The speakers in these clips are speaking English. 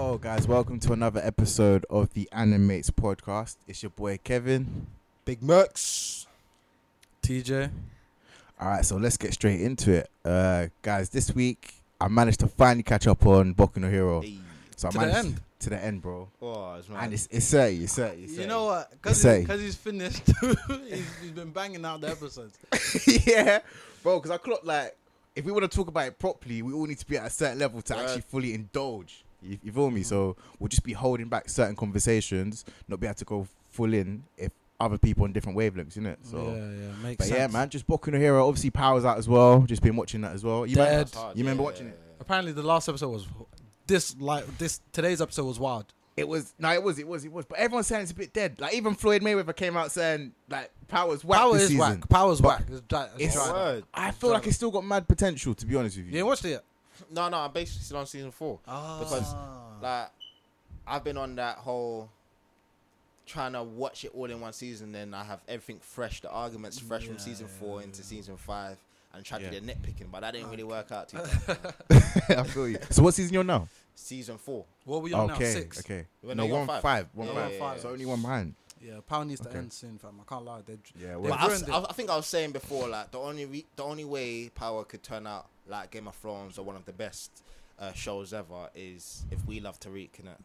Yo, guys, welcome to another episode of the Animates podcast. It's your boy Kevin. Big Murks. TJ. All right, so let's get straight into it. Uh, guys, this week I managed to finally catch up on Boku no Hero. Hey. So I To the end. to the end, bro. Oh, it's And it's it's 30, it's 30, it's You know what? Because Say. he's finished, he's, he's been banging out the episodes. yeah, bro. Because I clocked like, if we want to talk about it properly, we all need to be at a certain level to Right. actually fully indulge. You, you feel me? So mm. we'll just be holding back certain conversations, not be able to go full in if other people on different wavelengths, innit? So. yeah, yeah, makes But sense. yeah, man, just Boku no Hero. Obviously, Powers out as well. Just been watching that as well. You, Dead. remember, That's hard. you remember Yeah, watching yeah, it? Apparently, the last episode was this like this. Today's episode was wild. It was no, it was, it was, it was. But everyone's saying it's a bit dead. Like even Floyd Mayweather came out saying like Powers whack Power this is season. whack. Power's But whack. It's dry, it's it's- yeah. dried up. Word. I feel like it's still got mad potential. To be honest with you. You ain't watched it yet? No, no, I'm basically still on season four. Because, ah. Like, I've been on that whole trying to watch it all in one season. Then I have everything fresh, the arguments fresh from season yeah, four yeah. into season five, and try Yeah. to do the nitpicking. But that didn't really work out too. bad. I feel you. So what season you're now? season four. what we on now? okay, Six. okay. When no, one five. five, one Yeah, five. yeah, yeah. So only one behind. Yeah, Power needs to end soon, fam. I can't lie. They, Yeah, They've well, But I've, ruined it. I I think I was saying before, like the only re- the only way Power could turn out like Game of Thrones or one of the best uh, shows ever is if we love Tariq, innit?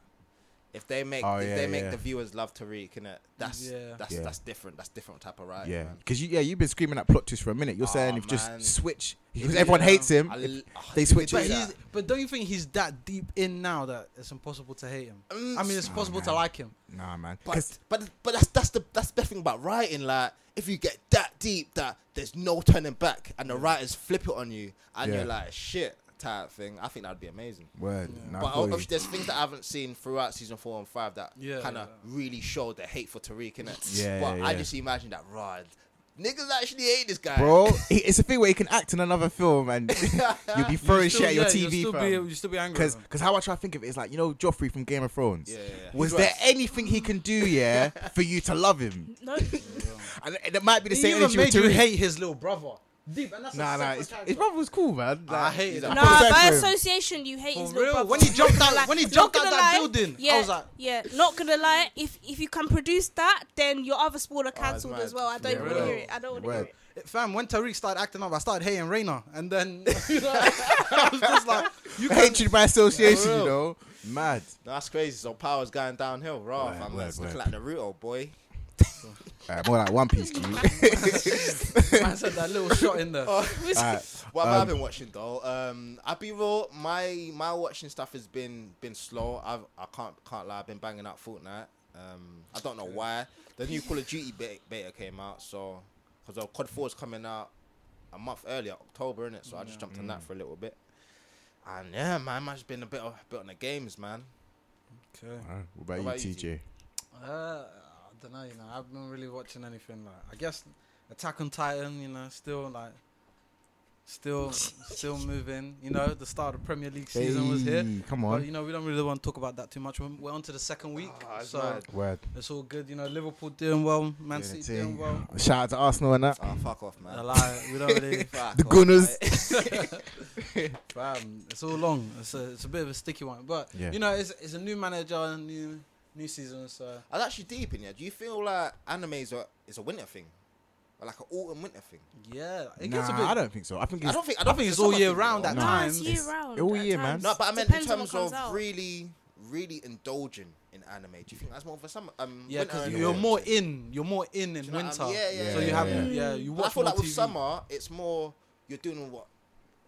If they make Oh, if yeah, they make yeah. the viewers love Tariq, innit? That's Yeah. that's Yeah. that's different. That's different type of writing. yeah. Because you, yeah, you've been screaming at plot twist for a minute. You're saying Aw, if just switch because Yeah. everyone hates him. I l- oh, they switch but it. he's, but don't you think he's that deep in now that it's impossible to hate him? Mm, I mean, it's Nah, possible to like him. Nah, man. But but but that's that's the that's the thing about writing. Like if you get that deep that there's no turning back, and the writers flip it on you, and Yeah. you're like shit type thing. I think that'd be amazing. Word. Yeah. Nah, I but feel you. obviously, there's things that I haven't seen throughout season four and five that Yeah, kind of yeah. really showed the hate for Tariq in it. Yeah, but yeah, I yeah. just imagine that right, niggas actually hate this guy, bro. It's a thing where he can act in another film and you'll be throwing You shit at your TV, You'll still, be, you still be angry. Because because how I try to think of it is like you know Joffrey from Game of Thrones. Yeah, yeah, yeah. Was He's there right. anything he can do, yeah, for you to love him? No, And it, it might be the He same even energy made you hate his little brother. Deep, and that's a Nah, nah, separate his, character. his brother was cool, man. I hated that. I nah. felt By association, you hate For his real? brother. When he jumped out- gonna when he jumped out that lie. building, I was like- yeah. Not gonna lie, if if you can produce that, then your other sport are oh, cancelled mad. as well. I don't Yeah, want to hear it. I don't want to hear Word. it. Fam, when Tariq started acting up, I started hating Raina, and then you know, I was just like, you can Hatred by association, For you know. Mad. That's crazy. So power's going downhill, raw. Word, fam. word, It's word. looking like Naruto, boy. Uh, more like One Piece, G. man said that little shot in there. Alright, What have I Um, been watching though? Um, I'll be real. My my watching stuff has been been slow. I've I can't can't lie. I've been banging out Fortnite. Um, I don't know why. The new Call of Duty beta, beta came out, so because uh, COD 4 is coming out a month earlier, October, innit? So I just jumped on that for a little bit. And yeah, man, man's been a bit of, bit on the games, man. Okay. Alright, what about What about you, you, TJ? Uh, I don't know, you know, I've been really watching anything like. I guess Attack on Titan, you know, still like, still, still moving. You know, the start of the Premier League season was here. Hey, Come But on. you know, we don't really want to talk about that too much. We're, we're on to the second week, Ah, it's so mad. Word. it's all good. You know, Liverpool doing well, Man City the doing well. Shout out to Arsenal and that. Oh, fuck off, man. A lie, we don't really. Fuck The off, Gunners. mate. Fam, it's all long. It's a, it's a bit of a sticky one, but Yeah. you know, it's, it's a new manager, new new season. So I was actually deep in here. Do you feel like anime is a, is a winter thing? Or like an autumn winter thing? yeah, it Nah, gets a bit. I don't think so. I think I it's don't think I I don't think think it's all year round at No, times. year round. all year, man. No, but I meant in Depends on terms of out. really, really indulging in anime. Do you think that's more of a summer? Um, Yeah, because you're autumn more in. You're more in in you know what I winter. mean? Yeah, yeah, So yeah, you have yeah. yeah. You But I watch feel more like with summer, it's more you're doing what,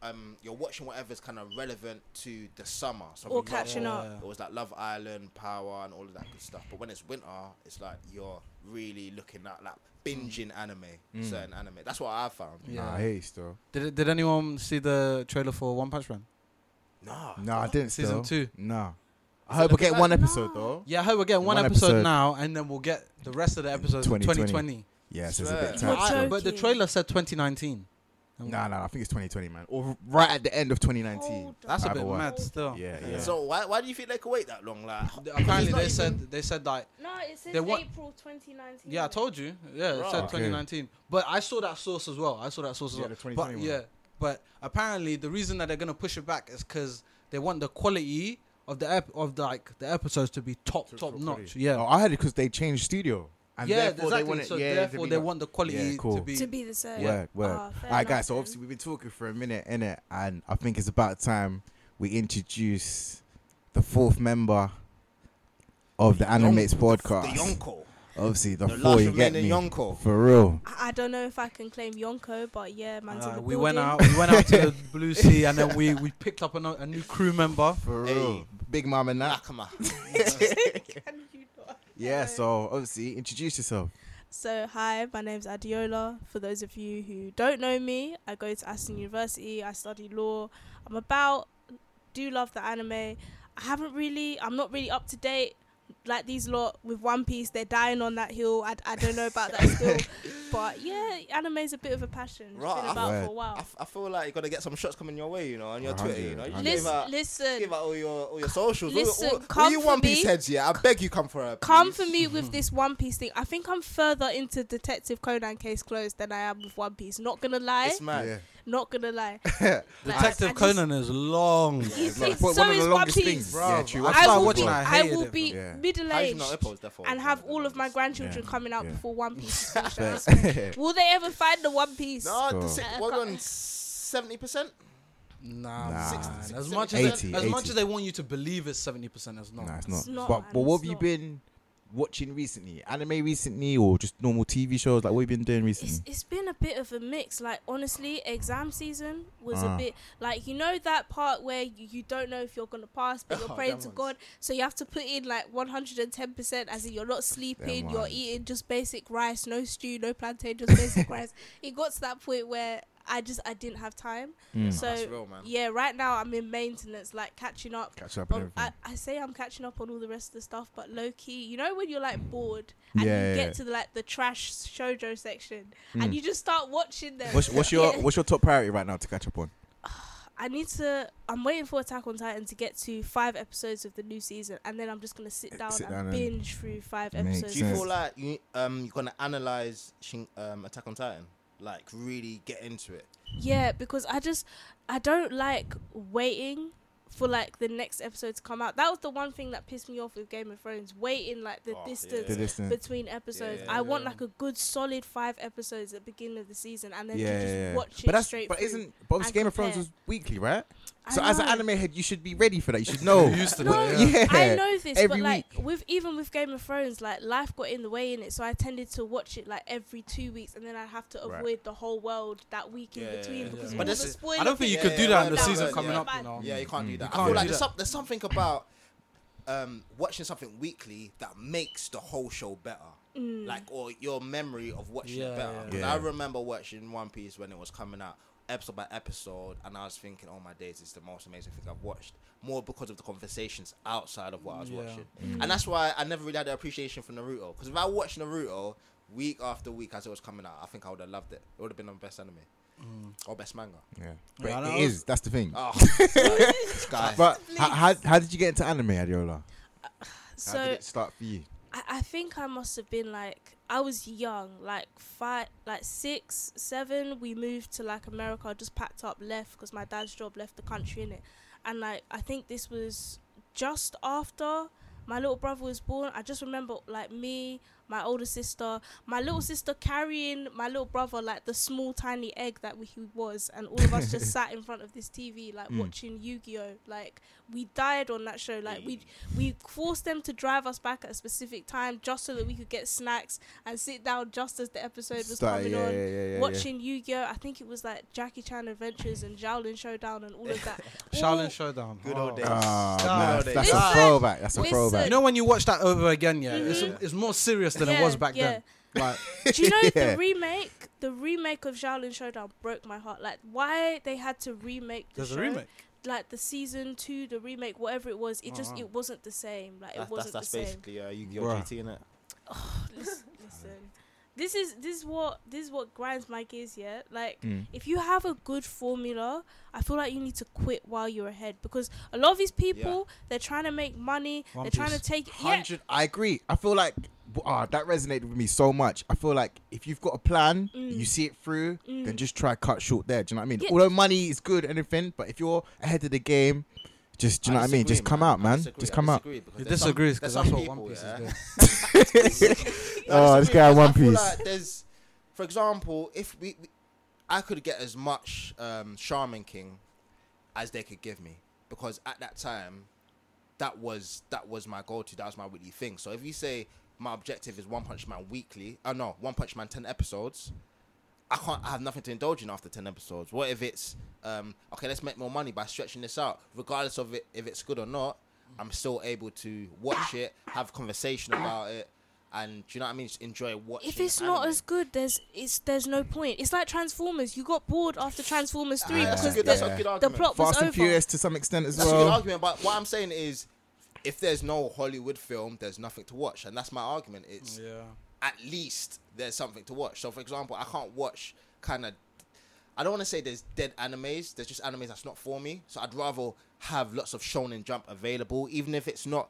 um, you're watching whatever's kind of relevant to the summer. So Or for example, catching up. It was like Love Island, Power, and all of that good stuff. But when it's winter, it's like you're really looking at like binging anime, Mm. certain anime. That's what I found. Yeah. Nah, I hate still. Did Did anyone see the trailer for One Punch Man? Nah, No, I didn't Season still. two. Nah. I hope we looking get one episode No. though. Yeah, I hope we get one, One episode, episode. now, and then we'll get the rest of the episodes in 2020. 2020. Yeah, it's a bit of You're time. joking. But the trailer said 2019. Nah, nah, I think it's 2020, man. Or right at the end of 2019. Hold That's a Either bit mad still. Yeah, yeah. So why why do you think they could wait that long? Like Apparently they even- said they said like No, it says They want- April 2019. yeah I told you yeah it Right. said Okay. 2019 but I saw that source as well I saw that source as Yeah, well the but 2020 one. yeah but apparently the reason that they're gonna push it back is because they want the quality of the ep- of the, like the episodes to be top top notch. Yeah, Oh, I heard it because they changed studio. And yeah, therefore exactly. they want it, so yeah, therefore to they be- want the quality Yeah, cool. to be. to be the same. Word, word. Ah, fair All right, guys. enough So obviously we've been talking for a minute, innit? And I think it's about time we introduce the fourth member of the Animates podcast. The Yonko. Obviously, the, The four you get remaining me Yonko. for real. I I don't know if I can claim Yonko, but yeah, man's in Uh, the we went out. We went out to the Blue Sea, and then we we picked up a, a new crew member. For Hey. real. Big mom and that. Nakama. Can you not? Yeah. So obviously, introduce yourself. So hi, my name's Adiola. For those of you who don't know me, I go to Aston University. I study law. I'm about do love the anime. I haven't really. I'm not really up to date. Like these lot with One Piece, they're dying on that hill. I, I don't know about that still, but yeah, anime's a bit of a passion. It's Right, been I- about for a while. I, f- I feel like you're gonna get some shots coming your way, you know, on your A Twitter, hundred, you know. You a give Listen, out, listen, give out all your all your socials. All your- Listen, all, all, come you for One Piece me. heads, yeah. I beg you, come for a. Come please. for me with this One Piece thing. I think I'm further into Detective Conan case closed than I am with One Piece. Not gonna lie. It's mad. Yeah. Not gonna lie. Detective Like, I just- Conan is long. It's, Like, it's, one so of the is One longest Piece. things. Bro, Yeah, true. I I will watching be, I I will it, be Yeah. middle How you not aged and have all of my grandchildren Yeah. coming out Yeah. before One Piece. is finished. But- Will they ever find the One Piece? No, Cool. the six, I on seventy percent? Nah, Nah. man. Six- as six- much as 80, they, as much as they want you to believe it's seventy percent, it's not. Nah, it's not. It's not, but man, but what have you been watching recently? Anime recently, or just normal TV shows? Like what have you been doing recently? It's, it's been a bit of a mix. Like honestly, exam season was Ah. a bit like you know that part where you, you don't know if you're gonna pass, but you're Oh, praying to ones. God, so you have to put in like 110 percent, as in you're not sleeping, you're ones. eating just basic rice, no stew, no plantain, just basic rice. It got to that point where I just I didn't have time. Mm. So That's real, man. yeah, right now I'm in maintenance, like catching up. Catch up and On, I. I say I'm catching up on all the rest of the stuff, but low key, you know when you're like bored and Yeah, you yeah, get yeah. to the, like the trash shojo section Mm. and you just start watching them. What's, what's your Yeah. what's your top priority right now to catch up on? I need to. I'm waiting for Attack on Titan to get to five episodes of the new season, and then I'm just gonna sit down Sit and down and binge through five episodes. Do you feel like you um you're gonna analyze Shin, um Attack on Titan, like really get into it? Yeah, because I just I don't like waiting for like the next episode to come out. That was the one thing that pissed me off with Game of Thrones. Waiting like the Oh, distance The distance. between episodes. Yeah, I want like a good solid five episodes at the beginning of the season, and then yeah, you just yeah, yeah. watch it but that's straight but through. isn't but obviously and Game of Thrones compare. was weekly, right? I So as an anime head, you should be ready for that. You should know. Used to No, that. Yeah. yeah. I know this, every but like week. with even with Game of Thrones, like life got in the way in it, so I tended to watch it like every two weeks, and then I have to Right. the whole world that week in Yeah, between yeah, because yeah. all But the this- spoiler I don't think you things could do yeah, that in the yeah, season yeah. coming Yeah. up. You know. Yeah, you can't Mm. do that. You I can't feel like do there's, some, there's something about um watching something weekly that makes the whole show better. Mm. Like or your memory of watching Yeah, it better. yeah. 'Cause Yeah. I remember watching One Piece when it was coming out, episode by episode, and I was thinking, "Oh my days, it's the most amazing thing I've watched." More because of the conversations outside of what I was Yeah. watching, Mm. and that's why I never really had the appreciation for Naruto. Because if I watched Naruto week after week as it was coming out, I think I would have loved it. It would have been the best anime Mm. or best manga. Yeah, Yeah, but know. it is. That's the thing. Oh, this guy. But how, how how did you get into anime, Adiola? How so did it start for you? I, I think I must have been like I was young, like five, like six, seven. We moved to like America, just packed up, left because my dad's job left the country in it, and like I think this was just after my little brother was born. I just remember like me, my older sister, my little sister carrying my little brother like the small tiny egg that we, he was, and all of us just sat in front of this TV like Mm. watching Yu-Gi-Oh. Like we died on that show. Like we we forced them to drive us back at a specific time just so that we could get snacks and sit down just as the episode was Start- coming yeah, on. yeah, yeah, yeah, yeah. Watching Yu-Gi-Oh! I think it was like Jackie Chan Adventures and Xiaolin Showdown and all of that. Xiaolin Showdown. Good Oh. old days. Ah, Stop. man, Listen. that's a Listen. throwback. That's a Listen. throwback. You know when you watch that over again, yeah, it's, Mhm. it's more serious than it Yeah, was back yeah. then. Like, Do you know Yeah. the remake? The remake of Xiaolin Showdown broke my heart. Like why they had to remake the there's show? a remake. Like the season two, the remake, whatever it was, it Oh, just wow. it wasn't the same. Like That's, it wasn't that's, that's the same. basically uh, Yu-Gi-Oh! Bruh. GT, innit? listen, listen. This is this is what this is what grinds my gears. Yeah, like Mm. if you have a good formula, I feel like you need to quit while you're ahead because a lot of these people they're trying to make money. One they're trying to Piece. take yeah. Hundred. I agree. I feel like ah, that resonated with me so much. I feel like if you've got a plan, Mm. you see it through, then Mm. just try cut short there. Do you know what I mean? Yeah. Although money is good and everything, but if you're ahead of the game, Just do you know what I mean? Just come out, man. Just come out. He disagrees because that's what One Piece is is. Oh, this guy One Piece. Like there's, for example, if we, we I could get as much um, Shaman King as they could give me because at that time, that was that was my go-to. That was my weekly thing. So if you say my objective is One Punch Man weekly, oh no, One Punch Man ten episodes. I can't. I have nothing to indulge in after ten episodes. What if it's um, okay? Let's make more money by stretching this out, regardless of it if it's good or not. I'm still able to watch it, have conversation about it, and do you know what I mean? Just enjoy watching. If it's not as good, there's it's there's no point. It's like Transformers. You got bored after Transformers three Ah, that's a because good- the, that's a good the argument. plot was over. Fast and over. Furious to some extent as That's a good well. argument, but what I'm saying is, if there's no Hollywood film, there's nothing to watch, and that's my argument. It's Yeah. at least there's something to watch. So, for example, I can't watch kind of. I don't want to say there's dead animes. There's just animes that's not for me. So I'd rather have lots of Shonen Jump available, even if it's not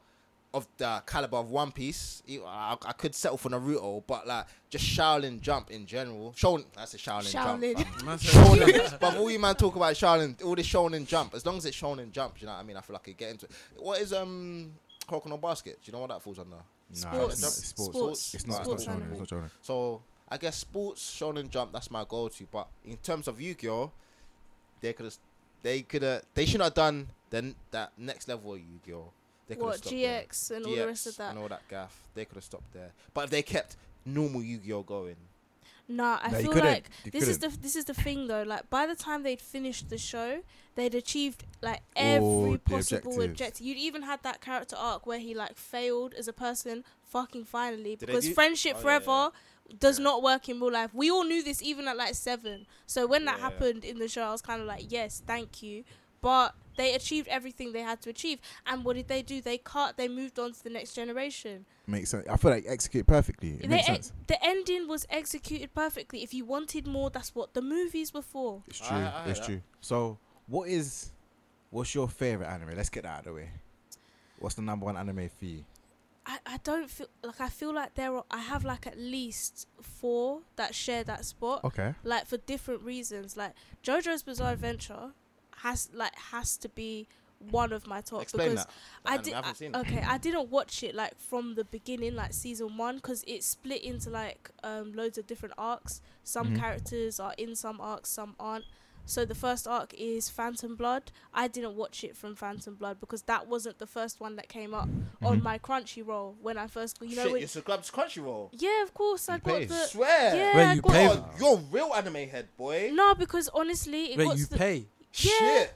of the caliber of One Piece. I could settle for Naruto, but like just Shaolin Jump in general. Shonen, that's a Shaolin, Shaolin. Jump. fam. Shonen, but all you man talk about Shaolin, all this Shonen Jump. As long as it's Shonen Jump, you know what I mean. I feel like I could get into it. What is um Kuroko no Basket? Do you know what that falls under? Nah, Sports. it's not- it's sports. Sports. It's not. Sports It's not shonen. It's not shonen. So I guess sports, Shonen Jump, that's my go-to. But in terms of Yu-Gi-Oh, they could have, they could have, they should have done then that next level of Yu-Gi-Oh. They could have What stopped there. GX and all the rest of that. and all that gaff. They could have stopped there. But if they kept normal Yu-Gi-Oh going, Nah, I No, you feel couldn't. like You this is couldn't. the this is the thing though. Like by the time they'd finished the show, they'd achieved like All every the possible objectives. objective. You'd even had that character arc where he like failed as a person. Fucking finally, Did they because do- friendship Oh, yeah, forever does Yeah. not work in real life. We all knew this even at like seven. So when that Yeah, yeah. happened in the show, I was kind of like, yes, thank you. But they achieved everything they had to achieve. And what did they do? They cut. They moved on to the next generation. Makes sense. I feel like execute perfectly. It They makes e- sense. the ending was executed perfectly. If you wanted more, that's what the movies were for. It's true. I hear it's true. So, what is, what's your favorite anime? Let's get that out of the way. What's the number one anime for you? I, I don't feel like I feel like there are I have like at least four that share that spot Okay. like for different reasons like JoJo's Bizarre Adventure has like has to be one of my top explain because that. I anime. did haven't I- seen it. okay I didn't watch it like from the beginning like season 1 cuz it split into like um loads of different arcs some Mhm. characters are in some arcs some aren't so the first arc is Phantom Blood. I didn't watch it from Phantom Blood because that wasn't the first one that came up on Mhm. my Crunchyroll when I first you know Shit, when, you subscribe to Crunchyroll. yeah of course I You got pay. the Swear. yeah Wait, I you got pay- God, you're a real anime head, boy. no because honestly it Wait, got you the, pay? Shit.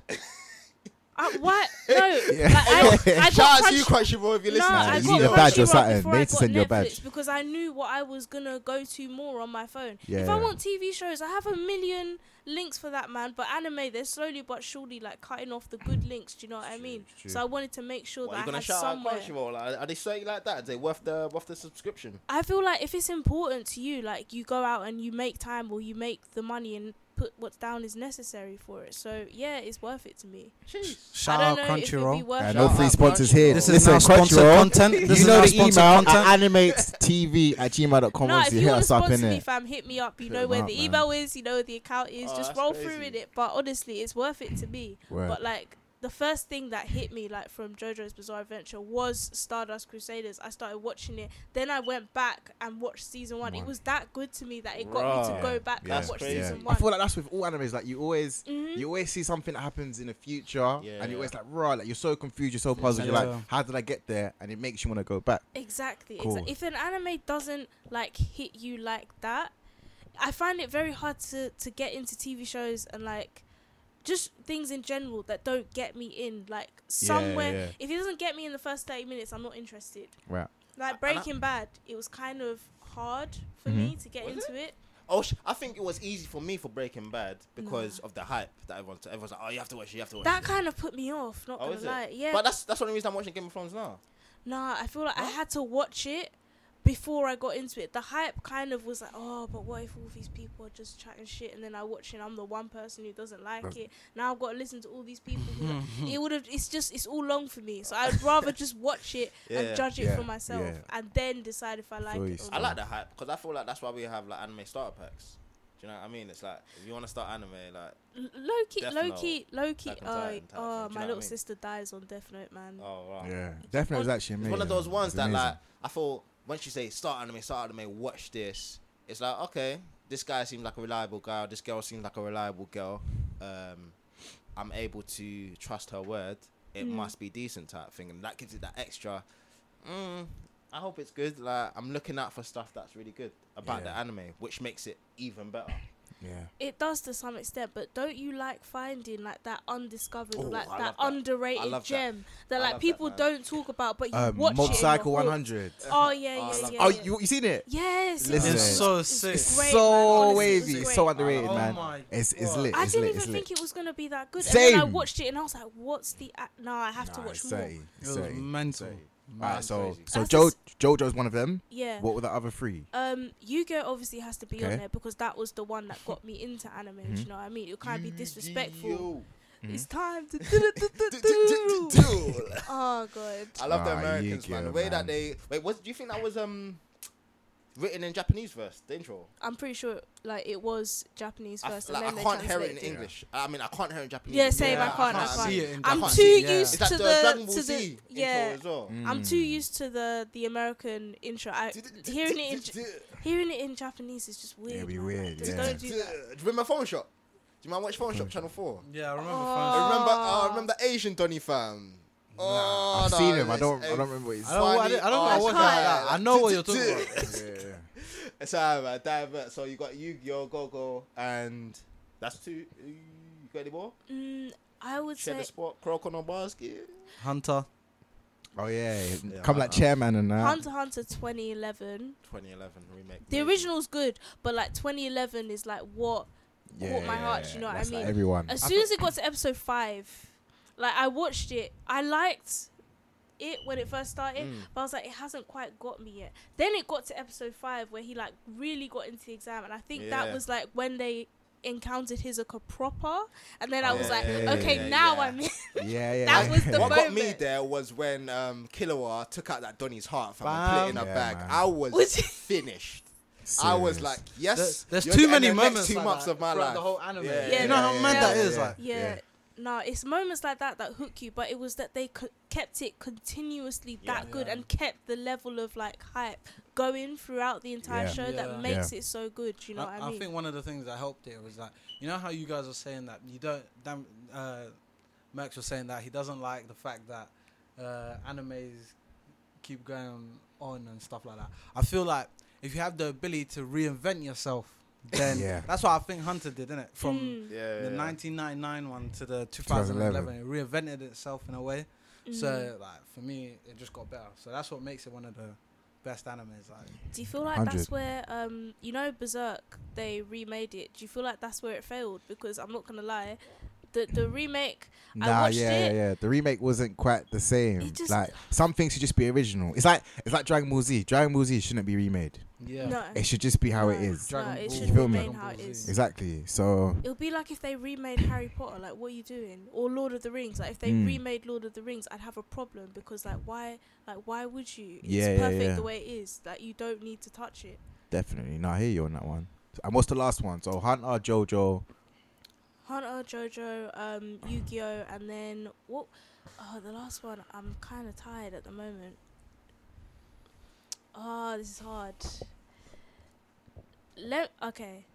uh, what no Yeah. like, I, I got Shout out to you, Crunch- Crunchyroll, if you're no, listening. I you got need a badge or Crunchyroll something. before They I need to got send you a Netflix badge. because I knew what I was gonna go to more on my phone. Yeah. If I want TV shows, I have a million links for that, man. But anime, they're slowly but surely like cutting off the good links. Do you know what I mean? true. So I wanted to make sure What, that you I gonna had shout out somewhere. Crunchyroll? Are, are they saying like that? Are they worth the worth the subscription? I feel like if it's important to you, like you go out and you make time or you make the money and put what's down is necessary for it. So yeah, it's worth it to me. Jeez. Shout I out don't know if it'd be Crunchyroll. Yeah, no free sponsors here. This Listen, is now sponsored content. This you is know the sponsored email content. at animatestv at gmail.com No, if you you hit want us to up in sponsor me, it. fam, hit me up. You Hit know 'em where up, the man. email is. You know where the account is. Oh, Just roll crazy. through with it. But honestly, it's worth it to me. Word. But like the first thing that hit me like from JoJo's Bizarre Adventure was Stardust Crusaders. I started watching it. Then I went back and watched season one. It was that good to me that it got me to go back That's and watch crazy. season I one. I feel like that's with all animes. Like you always, Mhm. you always see something that happens in the future, Yeah. and you're always like, right, like you're so confused, you're so puzzled. You're like, how did I get there? And it makes you want to go back. Exactly. Cool. Exa- if an anime doesn't like hit you like that, I find it very hard to to get into TV shows and like just things in general that don't get me in. Like somewhere, yeah. if it doesn't get me in the first thirty minutes, I'm not interested. Right. Like I- Breaking Bad, it was kind of hard for Mhm. me to get Was into it. Oh, sh- I think it was easy for me for Breaking Bad because of the hype that everyone's everyone's like, oh, you have to watch it, you have to watch That it. kind of put me off. Not Oh, gonna is it? lie. Yeah. But that's that's the only reason I'm watching Game of Thrones now. Nah, I feel like I had to watch it before I got into it. The hype kind of was like, oh, but what if all these people are just chatting shit, and then I watch it, and I'm the one person who doesn't like Doesn't. it. Now I've got to listen to all these people. Who it would have. It's just. It's all long for me. So I'd rather just watch it Yeah. and judge it Yeah, for myself, yeah. and then decide if I like Feel it. Or. I like the hype because I feel like that's why we have like anime starter packs. Do you know what I mean? It's like if you want to start anime, like L- low key, Death low Note, key, low key. Attack Oh, Titan type uh, thing, do oh my what I little mean? sister dies on Death Note, man. oh wow. Yeah, definitely was actually It's amazing. one of those ones It's that amazing. like I thought once you say start anime, start anime, watch this. It's like okay, this guy seems like a reliable guy. Or this girl seems like a reliable girl. Um, I'm able to trust her word. It Mm. must be decent type thing, and that gives it that extra. Mm, I hope it's good. Like I'm looking out for stuff that's really good about the anime, which makes it even better. Yeah. It does to some extent, but don't you like finding like that undiscovered, Oh, like I that that. Underrated that. gem that, I like love that, people don't talk about, but you Um, watch Mob it. Psycho 100. Oh yeah, Oh, I yeah, yeah. Oh, you you seen it? Yes, Listen. It's so it's sick. great, so man. Honestly, wavy, great. so underrated, Oh man. my It's it's God. lit. I It's didn't lit. even It's lit. think it was gonna be that good, and then I watched it and I was like, "What's the? A- no, I have to watch more." 30, It it's was mental. Sorry. Alright, so crazy. so That's Jo just- JoJo's one of them. Yeah. What were the other three? Um, Yu-Gi-Oh obviously has to be on there because that was the one that got me into anime. Do Mhm. you know what I mean? It can't be disrespectful. Yu-Gi-Oh. It's time to. Do-do-do-do-do. oh god. I love the Americans, man. The way man. that they wait. What do you think that was um written in Japanese first? The intro. I'm pretty sure like it was Japanese I, first, like, and I then they can't hear it in translated it. English. I mean, I can't hear it in Japanese. Yeah, same, I can't- I can't see it in I'm too Yeah. used Is to the, the, to Z the intro yeah. as well? I'm too Mm. used to the the American intro. I, hearing it in hearing it in Japanese is just weird. It'd be weird, Just yeah. don't do Do that. you remember Phone Shop? Do you mind watch Phone Shop Channel Four? Yeah, I remember. Oh. I Fun- remember. I remember Asian Donny fam. Oh, I've no, seen him. I don't. I a don't remember what he's. I don't, I don't, I don't know funny what like that. I know what you're talking about. yeah, yeah. It's alright, man. Divert. So you got Yu-Gi-Oh, JoJo, and that's two. You got any more? Mm, I would Share the say spot. Kuroko no Basket. Hunter. Oh yeah, Yeah, come like chairman and that. Hunter Hunter 2011. 2011 remake. The maybe. original's good, but like 2011 is like what caught my heart, you know what I that's like mean? everyone. As soon as it got to episode five, like I watched it, I liked it when it first started, Mm. but I was like, it hasn't quite got me yet. Then it got to episode five where he like really got into the exam, and I think that was like when they encountered Hisoka proper, and then I was yeah, like, yeah, okay, yeah, now yeah. I'm in. yeah, yeah. That was the what got me there was when um, Killua took out that Donny's heart fam, and put it in a Yeah, bag. man. I was, Was it- finished. I was like, yes. There- there's too many the next moments two like months that of my life. the whole anime. Yeah, Yeah, you know how yeah, mad yeah, that is. yeah. Like, Yeah. No, it's moments like that that hook you, but it was that they co- kept it continuously that Yeah. good Yeah. and kept the level of like hype going throughout the entire Yeah. show Yeah. that makes it so good. You know I, what I mean? I mean? think one of the things that helped it was that you know how you guys were saying that you don't. Damn, uh, Max was saying that he doesn't like the fact that uh, animes keep going on and stuff like that. I feel like if you have the ability to reinvent yourself, then Yeah. that's what I think Hunter did, didn't it? From Mm, Yeah, the yeah. 1999 one to the 2011, 2011. it reinvented itself in a way. mm. So like for me, it just got better. So that's what makes it one of the best animes. Like do you feel like 100. that's where um you know Berserk they remade it? Do you feel like that's where it failed? Because I'm not gonna lie, the the remake I Nah, watched yeah, it. yeah, yeah. The remake wasn't quite the same. It just- like some things should just be original. It's like it's like Dragon Ball Z. Dragon Ball Z shouldn't be remade. Yeah, no, It should just be how it No. is. Dragon no, it should You feel me? remain how it Ball Z. is. Exactly. So it'll be like if they remade Harry Potter. Like, what are you doing? Or Lord of the Rings. Like, if they Mm. remade Lord of the Rings, I'd have a problem because, like, why? Like, why would you? It's Yeah, yeah, perfect yeah. the way it is. Like, you don't need to touch it. definitely, no, I hear you on that one. And what's the last one? So Hunter, JoJo. Hunter, JoJo, um, Yu-Gi-Oh, and then what? Oh, the last one. I'm kind of tired at the moment. Oh, this is hard. Let okay.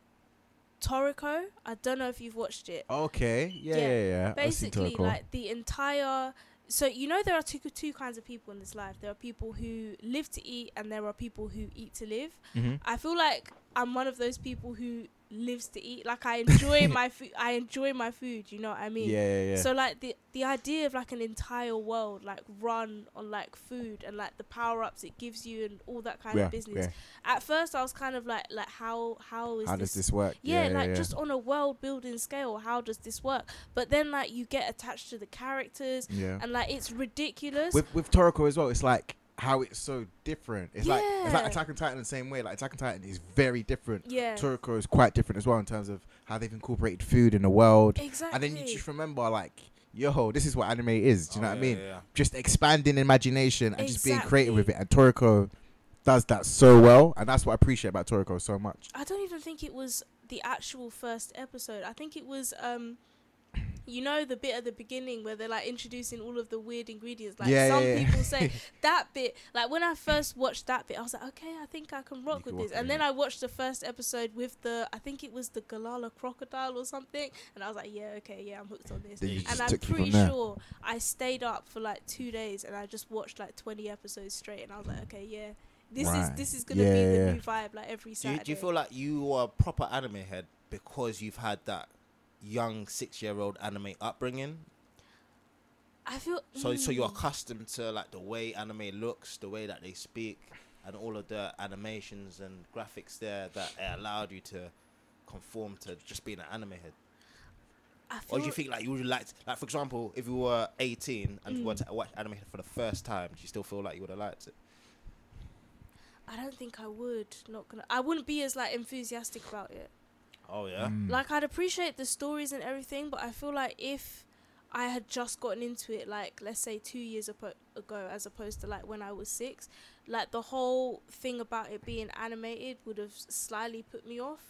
Toriko. I don't know if you've watched it. Okay, yeah, Yeah. yeah, yeah. Basically like the entire so you know there are two two kinds of people in this life there are people who live to eat and there are people who eat to live Mhm. i feel like i'm one of those people who lives to eat like i enjoy my food i enjoy my food you know what i mean yeah, yeah, yeah. so like the the idea of like an entire world like run on like food and like the power ups it gives you and all that kind yeah, of business yeah. at first i was kind of like like how how is How this does this work? yeah, yeah, like just on a world building scale, how does this work? But then like you get attached to the characters yeah. and like it's ridiculous. With with Toriko as well, it's like how it's so different. It's like it's like Attack on Titan the same way. Like Attack on Titan is very different. yeah. Toriko is quite different as well in terms of how they've incorporated food in the world. exactly. And then you just remember like, yo, this is what anime is. Do you know Oh, what I mean? yeah, yeah. Just expanding imagination and just being creative with it. And Toriko does that so well, and that's what I appreciate about Toriko so much. I don't even think it was the actual first episode. I think it was um you know the bit at the beginning where they're like introducing all of the weird ingredients. Like Yeah, some yeah, yeah. people say that bit. Like when I first watched that bit, I was like, okay, I think I can rock You with this. rock And with then. I watched the first episode with the I think it was the Galala crocodile or something, and I was like, yeah, okay, yeah, I'm hooked on this. And I'm took it from pretty sure I stayed up for like two days and I just watched like 20 episodes straight, and I was like, okay, yeah. This is this is gonna Yeah, be the yeah. new vibe like every Do you, Saturday. do you feel like you are a proper anime head because you've had that young six year old anime upbringing? I feel So so you're mm. accustomed to like the way anime looks, the way that they speak, and all of the animations and graphics there that allowed you to conform to just being an anime head. I Or do you think like you would like like for example, if you were 18 and you were Mm. to watch anime for the first time, do you still feel like you would have liked it? I don't think I would. Not gonna. I wouldn't be as like enthusiastic about it. Oh yeah. Mm. Like I'd appreciate the stories and everything, but I feel like if I had just gotten into it, like let's say two years apo- ago, as opposed to like when I was six, like the whole thing about it being animated would have slightly put me off.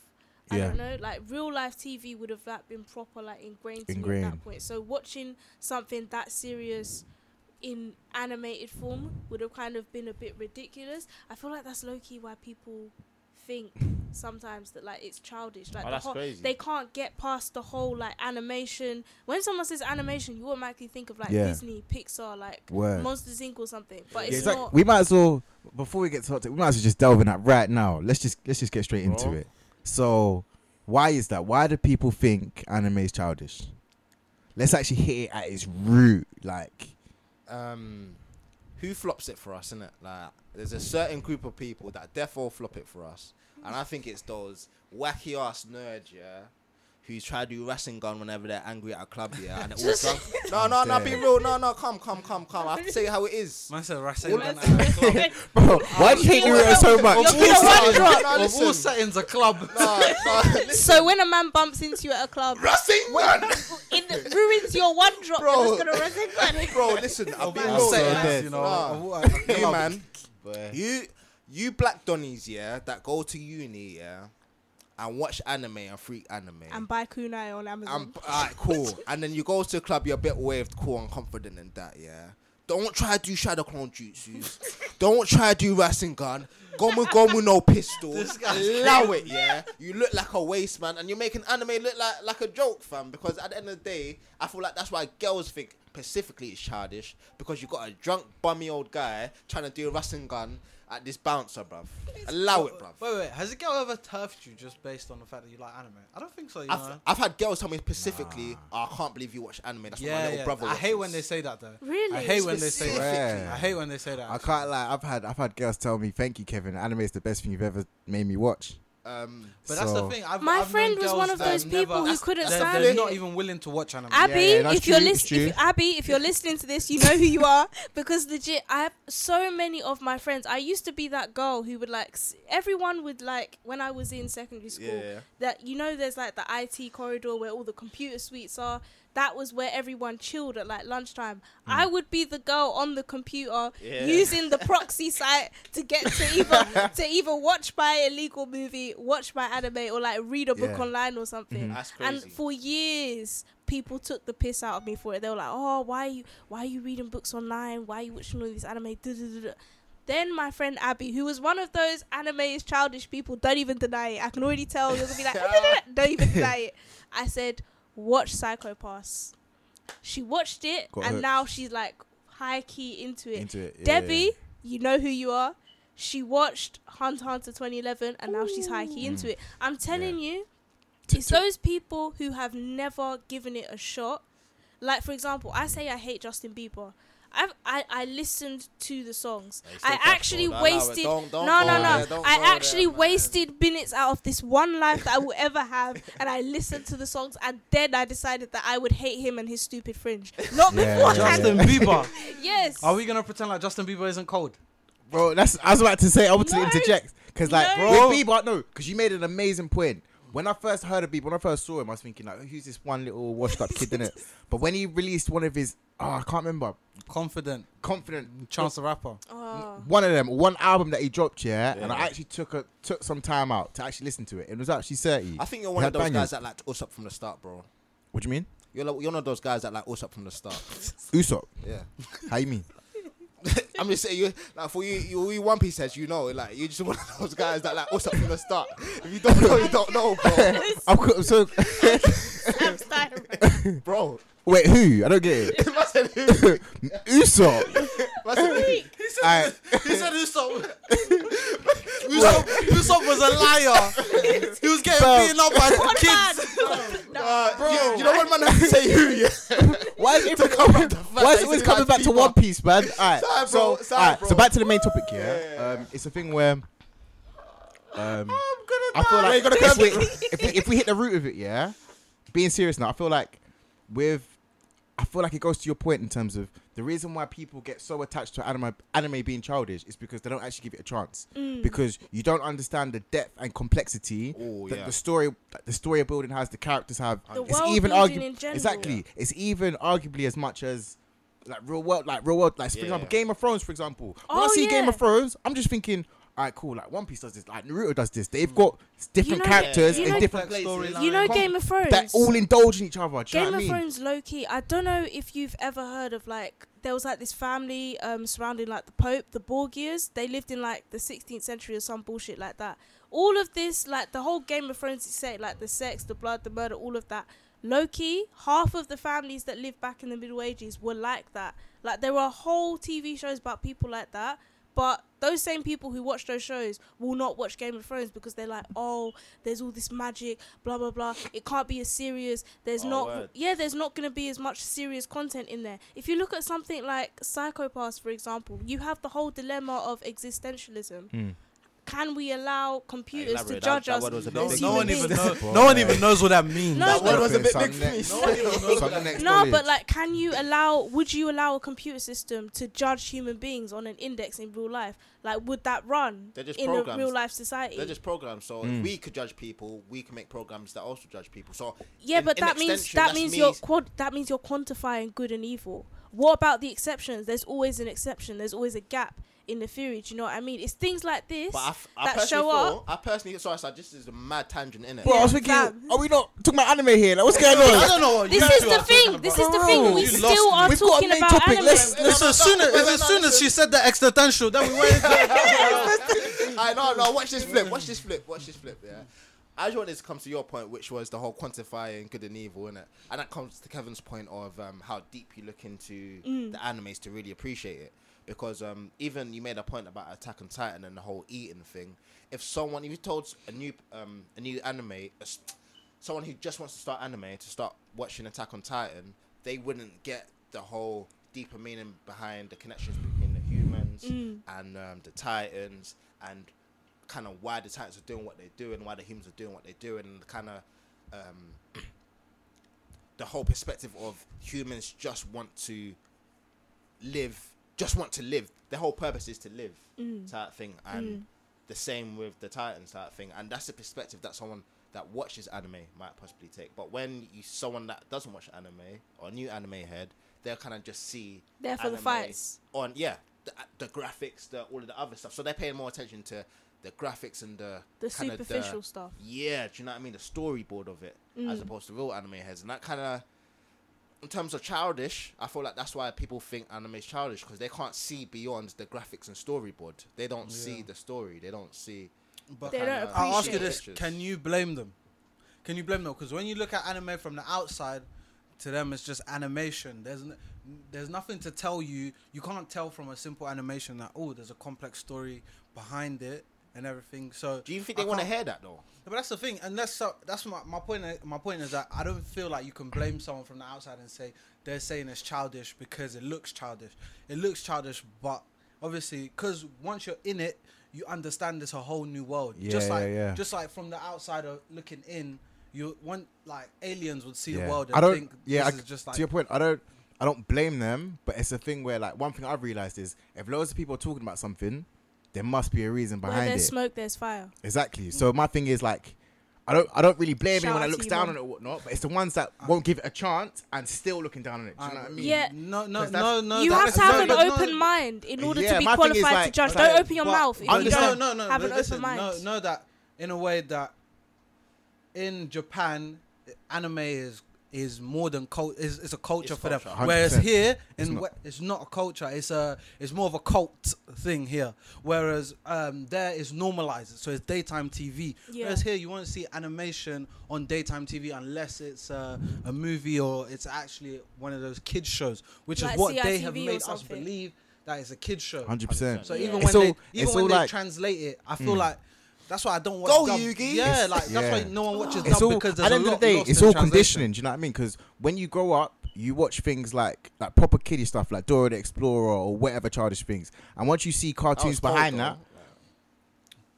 I Yeah. don't know. Like real life TV would have like been proper like ingrained to me at that point. So watching something that serious in animated form would have kind of been a bit ridiculous. I feel like that's low key why people think sometimes that like it's childish. Like Oh, the that's whole, crazy. they can't get past the whole like animation. When someone says animation, you automatically think of like Yeah. Disney, Pixar, like Word. Monsters Inc. or something. But Yeah, it's it's like we might as well before we get to hot take, we might as well just delve in that right now. Let's just let's just get straight into Bro. it. So, why is that? Why do people think anime is childish? Let's actually hit it at its root. Like, um, who flops it for us, innit? Like, there's a certain group of people that defo flop it for us, and I think it's those wacky ass nerds, yeah, who try to do Rasengan whenever they're angry at a club, yeah, and they're all drunk. No, no, no, be real, no, no, come, come, come, come. I have to say how it is. Man said All wrestling. of- gun- bro, why do you hate You're Naruto so much? you're gonna one drop. No, Of all settings, a club. No, no. So when a man bumps into you at a club, Wrestling gun, it ruins your one drop. Bro. You're just gonna resent bro. Listen, I'll be Of I'm all saying yeah. that. settings, you know. Nah. of all- You man, you you black donnies, yeah, that go to uni, yeah, and watch anime and freak anime. and buy kunai on Amazon. And alright, cool. and then you go to a club, you're a bit waved, cool, and confident in that, yeah. Don't try to do shadow clone jutsus. Don't try to do Rasengan. Gomu gomu no pistol. Allow it, yeah. You look like a waste man, and you're making anime look like like a joke, fam. Because at the end of the day, I feel like that's why girls think specifically it's childish because you got a drunk bummy old guy trying to do a Rasengan at this bouncer, bruv. Allow it, bruv. Wait, wait. Has a girl ever turfed you just based on the fact that you like anime? I don't think so. You I've, know. I've had girls tell me specifically, oh, I can't believe you watch anime. That's what my Yeah, little yeah. brother I watches. hate when they say that though. Really? I hate when they say that. Specifically. I hate when they say that. I actually. can't lie. I've had I've had girls tell me, "Thank you, Kevin. Anime is the best thing you've ever made me watch." Um, But that's the thing. I've, My I've friend was one of that those never- people who couldn't they're, stand They're it. not even willing to watch anime. Abby, yeah, that's if you're listening. Abby, if you're listening to this, you know who you are because legit, I have so many of my friends. I used to be that girl who would like everyone would like when I was in secondary school. yeah. That you know, there's like the IT corridor where all the computer suites are. That was where everyone chilled at like lunchtime. Hmm. I would be the girl on the computer Yeah. using the proxy site to get to either to either watch my illegal movie, watch my anime, or like read a book Yeah. online or something. Mm-hmm. That's And for years, people took the piss out of me for it. They were like, "Oh, why are you why are you reading books online? Why are you watching all these anime?" Duh, duh, duh, duh." Then my friend Abby, who was one of those anime is childish people, don't even deny it. I can already tell you're gonna be like, don't even deny it. I said, watch Psycho Pass. She watched it, Got and hooked. now she's like high key into it. Into it, yeah. Debbie, you know who you are. She watched Hunter Hunter 2011, and now she's high key mm. into it. I'm telling you, it's those people who have never given it a shot. Like for example, I say I hate Justin Bieber. I've, I I listened to the songs. Hey, I actually bro. Allow it. wasted. Don't- don't no, no, no. there, I actually there, wasted minutes out of this one life that I will ever have, and I listened to the songs, and then I decided that I would hate him and his stupid fringe. Not Yeah, beforehand. yeah, Justin Bieber. Yes. Are we gonna pretend like Justin Bieber isn't cold? bro. That's I was about to say. I want to No. interject because like No. with Bieber, no, because you made an amazing point. When I first heard of Bieber, when I first saw him, I was thinking like, who's this one little washed up kid in it? But when he released one of his, oh, I can't remember, Confident. confident Chance the Rapper. Oh. one of them, one album that he dropped, yeah, and I actually took a took some time out to actually listen to it. It was actually thirty. I think you're one had of those bangers. guys that like us up from the start, bro. What do you mean? You're like, you're one of those guys that like us up from the start. Usopp? yeah. How you mean? I'm just saying, you like for you, you, you One Piece heads, you know, like you're just one of those guys that like what's up from the start. If you don't know, you don't know, bro. I'm so Sam Styron. bro. wait, who? I don't get it. Man said who? Usopp. Man said who? Alright. He said Usopp. Usopp, Usopp was a liar. He was getting Bro. beaten up by One kids. man. No. Uh, you, you know when man has to say who? Yeah. Why is it To come up the fact Why that is it always in coming like back to Bieber. One Piece, man? Alright, Sorry, so bro. Sorry, alright, bro. so back to the main topic here. Yeah, yeah, Um, it's a thing where um, I'm gonna I feel die. like if we, if, we, if we hit the root of it, yeah, being serious now, I feel like with, I feel like it goes to your point in terms of the reason why people get so attached to anime, anime being childish is because they don't actually give it a chance. Mm. Because you don't understand the depth and complexity Oh, that yeah. the story, that the story building has, the characters have. The it's world even building argu- in general. exactly. It's even arguably as much as. Like real world, like real world, like for Yeah. example, Game of Thrones, for example. When I Oh, see Game of Thrones, I'm just thinking, all right, cool. Like One Piece does this, like Naruto does this. They've got different know- characters you and know- different places. You know Game of Thrones. that all indulge in each other. Do you know Game what I of mean? Thrones low key. I don't know if you've ever heard of like there was like this family um surrounding like the Pope, the Borgias. They lived in like the 16th century or some bullshit like that. All of this, like the whole Game of Thrones, is set like the sex, the blood, the murder, all of that. Low key, half of the families that lived back in the Middle Ages were like that. Like there are whole TV shows about people like that. But those same people who watch those shows will not watch Game of Thrones because they're like, oh, there's all this magic, blah blah blah. It can't be as serious. There's Oh, not, word. yeah, there's not going to be as much serious content in there. If you look at something like Psycho Pass, for example, you have the whole dilemma of existentialism. Mm. Can we allow computers to judge That- that us word No, as no human one even beings? knows. No one even knows what that means. No, That but- word was a bit big for me. No, but like, can you allow? Would you allow a computer system to judge human beings on an index in real life? Like, would that run just in a real life society? They're just programs. So Mm. if we could judge people, we can make programs that also judge people. So Yeah, in- but that means that means me you're s- quad- that means you're quantifying good and evil. What about the exceptions? There's always an exception. There's always a gap in the theory. Do you know what I mean? It's things like this But I, f- I that personally show thought, up. I personally, sorry, sorry, this is a mad tangent, innit? Bro, I was Yeah, thinking, fam. are we not talking about anime here? Like, what's going I on? don't know what This is two the are thing. talking This is the thing. We you still lost are. We've got a talking main about topic. anime. Let's- It's as soon as, it's as soon as she said the existential, then we went I know, no. Watch this flip. Watch this flip. Watch this flip. Yeah. I just wanted to come to your point, which was the whole quantifying good and evil, innit? And that comes to Kevin's point of um, how deep you look into Mm. the animes to really appreciate it. Because um, even you made a point about Attack on Titan and the whole eating thing. If someone, if you told a new um, a new anime, someone who just wants to start anime to start watching Attack on Titan, they wouldn't get the whole deeper meaning behind the connections between the humans Mm. and um, the Titans and kind of why the Titans are doing what they're doing, why the humans are doing what they're doing, and kind of um, the whole perspective of humans just want to live, just want to live. Their whole purpose is to live, Mm. type thing, and the same with the Titans type thing, and that's the perspective that someone that watches anime might possibly take. But when you someone that doesn't watch anime or new anime head, they'll kind of just see There for the fights. on yeah the, the graphics, the all of the other stuff. So they're paying more attention to the graphics and the The superficial stuff. yeah, do you know what I mean? The storyboard of it, as Mm. opposed to real anime heads, and that kind of, in terms of childish, I feel like that's why people think anime is childish because they can't see beyond the graphics and storyboard. They don't see the story. They don't see. But They don't kinda- I'll ask you this: pictures. Can you blame them? Can you blame them? Because when you look at anime from the outside, to them it's just animation. There's n- there's nothing to tell you. You can't tell from a simple animation that oh, there's a complex story behind it and everything. So Do you think they want to hear that though? But that's the thing, and that's so, that's my, my point. My point is that I don't feel like you can blame someone from the outside and say they're saying it's childish because it looks childish. It looks childish, but obviously, because once you're in it, you understand it's a whole new world. just Yeah, like yeah. just like from the outside of looking in, you want like aliens would see the world and I don't. think yeah, this I- is just like to your point, I don't. I don't blame them, but it's a thing where like one thing I've realized is if loads of people are talking about something, there must be a reason behind Where there's it. smoke, there's fire. Exactly. So mm. my thing is like, I don't I don't really blame Shout anyone out that to looks you, down Mom. on it or whatnot, but it's the ones that won't give it a chance and still looking down on it. Do you know what I mean? Yeah. No, no, 'Cause no, that's- no. you that- have to have no, an no, open no, mind in order Yeah, to be my thing is qualified like- to judge. okay, Don't open your but- mouth if you understand- don't no, no. have an listen, open mind. Know, know that in a way that in Japan, anime is is more than cult. Is is a culture It's for them. culture. Whereas 100%. here It's not. we- it's not a culture. It's a it's more of a cult thing here. Whereas um, there is normalized. So it's daytime TV. Yeah. Whereas here you won't see animation on daytime TV unless it's uh, a movie or it's actually one of those kids shows, which Like is what they have made us believe that it's a kids show. Hundred percent. So Yeah. even It's when all- they even when all they like- translate it, I feel Mm. like that's why I don't watch. Go, dub. Yugi. Yeah, It's- like that's why no one watches It's dub all because at the end of the day, it's all conditioning. Do you know what I mean? Because when you grow up, you watch things like like proper kiddie stuff, like Dora the Explorer or whatever childish things, and once you see cartoons oh, was behind that,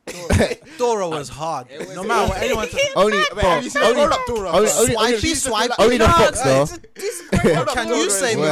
Dora was hard. Was- no matter what anyone. says. only Wait, have you seen only, Up Dora? only, bro? only, only, She used like- only the No, fox though. Can you say looking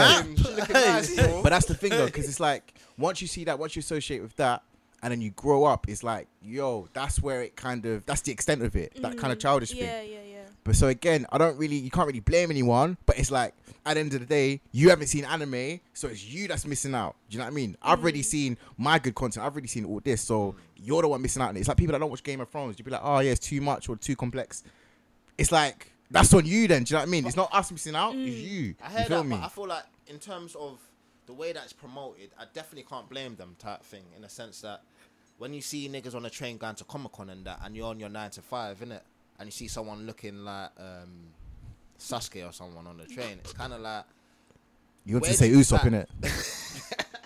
map? But that's the thing though, because it's like once you see that, once you associate with that, and then you grow up, it's like, yo, that's where it kind of that's the extent of it, that kind of Mhm. childish Yeah, thing. yeah, yeah. Yeah. But so again, I don't really, you can't really blame anyone. But it's like at the end of the day, you haven't seen anime, so it's you that's missing out. Do you know what I mean? I've already seen my good content. I've already seen all this, so you're the one missing out on it. It's like people that don't watch Game of Thrones. You'd be like, oh yeah, it's too much or too complex. It's like that's on you then. Do you know what I mean? It's not us missing out. It's you. I you heard feel that, me? but I feel like in terms of the way that's promoted, I definitely can't blame them type thing in the sense that when you see niggas on a train going to Comic Con and that, and you're on your nine to five, innit, and you see someone looking like um, Sasuke or someone on the train, it's kind of like You want to say do you Usopp stand? in it?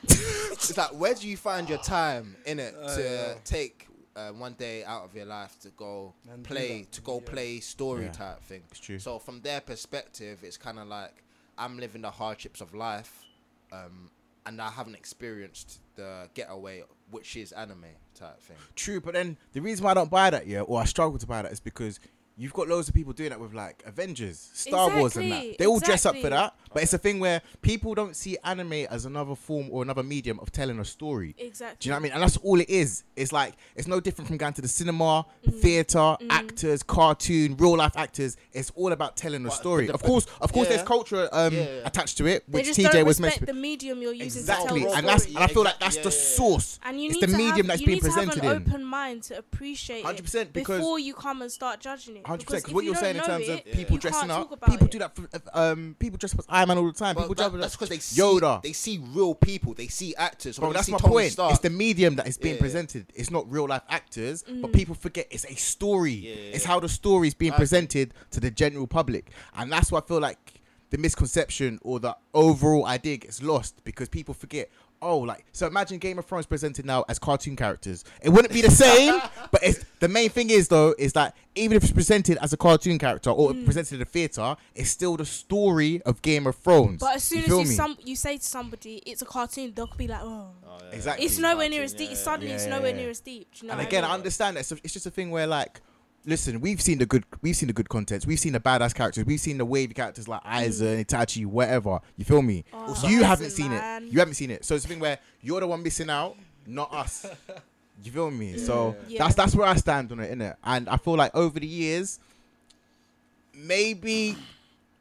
it's like where do you find your time in it Uh, to yeah. take uh, one day out of your life to go And play to go Yeah. play story Yeah. type thing It's true. so from their perspective it's kind of like i'm living the hardships of life um, and i haven't experienced the getaway which is anime type thing. True, but then the reason why I don't buy that, yeah, or I struggle to buy that, is because you've got loads of people doing that with like Avengers, Star Wars, and that. Exactly, They all dress up for that, but it's a thing where people don't see anime as another form or another medium of telling a story. Exactly. Do you know what I mean? And that's all it is. It's like it's no different from going to the cinema, Mm. theater, actors, cartoon, real life actors. It's all about telling a But story. the- Of course, of course, yeah. there's culture um, Yeah. attached to it, They which just TJ don't was meant respect to. the medium you're using Exactly, to tell and that's story. and I feel like that's yeah, the yeah. source. And you it's need the to medium have, that's you being need to have presented an in. open mind to appreciate 100% it because- before you come and start judging it. Hundred Because percent. Because what you you're saying in terms of it, people you dressing up, people it. do that. For, um, people dress up as Iron Man all the time. But people that- dress that's because they see Yoda. they see real people they see actors Bro, that's my Tony point. Stark, It's the medium that is being Yeah. presented. It's not real life actors, Mm. but people forget it's a story. Yeah, It's how the story is being I agree. presented to the general public, and that's why I feel like the misconception or the overall idea gets lost because people forget. Oh, like so. Imagine Game of Thrones presented now as cartoon characters. It wouldn't be the same, but it's the main thing is though is that even if it's presented as a cartoon character or Mm. presented in a theater, it's still the story of Game of Thrones. But as soon you as you some you say to somebody it's a cartoon, they'll be like, oh, Oh, yeah. Exactly. it's nowhere near as deep. Yeah, yeah. Suddenly, it's Yeah, nowhere yeah. near as deep. Do you know? and again, I I understand that. So it's just a thing where, like, listen, we've seen the good, we've seen the good contents, we've seen the badass characters, we've seen the wavy characters like Aizen and Itachi, whatever. You feel me? Oh, you haven't seen man. it. You haven't seen it. So it's a thing where you're the one missing out, not us. You feel me? So Yeah. that's that's where I stand on it, innit? And I feel like over the years, maybe,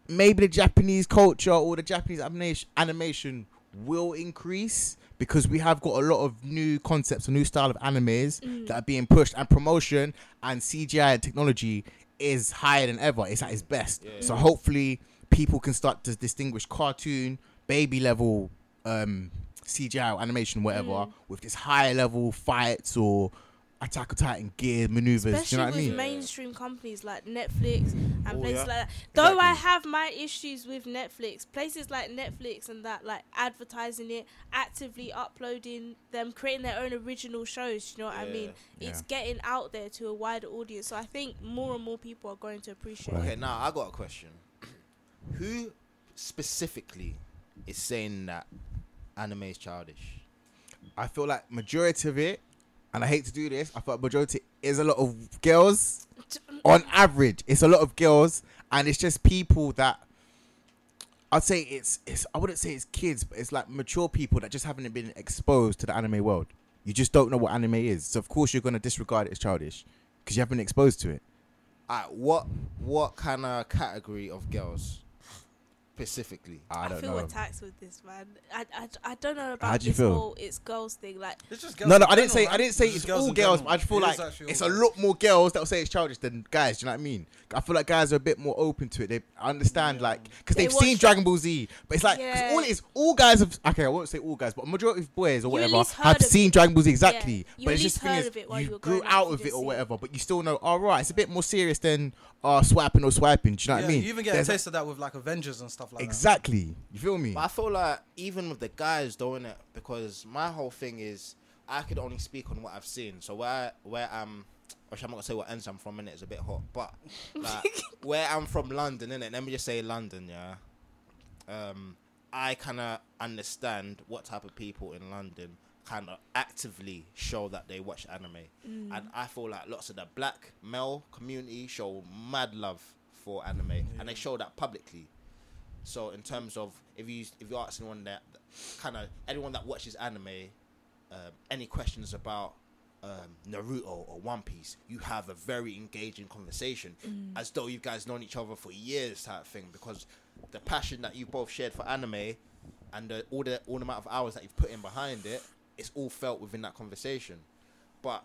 maybe the Japanese culture or the Japanese animation animation will increase because we have got a lot of new concepts, a new style of animes Mm. that are being pushed, and promotion and CGI and technology is higher than ever. It's at its best. Yeah. So hopefully, people can start to distinguish cartoon, baby level, um, CGI or animation, whatever, Mm. with this higher level fights or Attack on Titan gear maneuvers. Especially you know what I with mean? mainstream companies like Netflix and Oh, places yeah. like that. Though I have my issues with Netflix, places like Netflix and that, like advertising it, actively uploading them, creating their own original shows. You know what I mean? It's Yeah. getting out there to a wider audience. So I think more and more people are going to appreciate Right. Okay, now I got a question. Who specifically is saying that anime is childish? I feel like majority of it, and I hate to do this, I thought majority is a lot of girls. On average, it's a lot of girls, and it's just people that I'd say it's it's I wouldn't say it's kids, but it's like mature people that just haven't been exposed to the anime world. You just don't know what anime is, so of course you're gonna disregard it as childish because you haven't been exposed to it. Alright, what what kind of category of girls specifically? I don't feel know. attacked with this man. I, I, I don't know about How'd you this feel? whole it's girls thing. Like It's just No, no, in I didn't general, say man. I didn't say It's it's just all in girls. general. But I just feel It like is actually all it's a girls. lot more girls that will say it's childish than guys. Do you know what I mean? I feel like guys are a bit more open to it. They understand Yeah. like because They they've watch seen that- Dragon Ball Z. But it's like 'cause Yeah. all it is all guys have okay. I won't say all guys, but majority of boys or You at whatever least heard have of seen it. Dragon Ball Z exactly. Yeah. You But at it's least just the thing heard is of it while you you were grew growing up, out you of it didn't or it. whatever. But you still know. All right, it's a bit more serious than uh swiping or swiping. Do you know what I mean? You even get There's- a taste of that with like Avengers and stuff like that. Exactly. You feel me? But I feel like even with the guys doing it, because my whole thing is I could only speak on what I've seen. So where where I'm, which I'm not gonna say what ends I'm from, and it's a bit hot, but like where I'm from, London, innit? Let me just say London, yeah. Um, I kind of understand what type of people in London kind of actively show that they watch anime, Mm. and I feel like lots of the black male community show mad love for anime, and they show that publicly. So in terms of if you if you ask anyone that kind of anyone that watches anime, um, any questions about um, Naruto or One Piece, you have a very engaging conversation, as though you guys known each other for years, type thing. Because the passion that you both shared for anime, and the, all the all the amount of hours that you've put in behind it, it's all felt within that conversation. But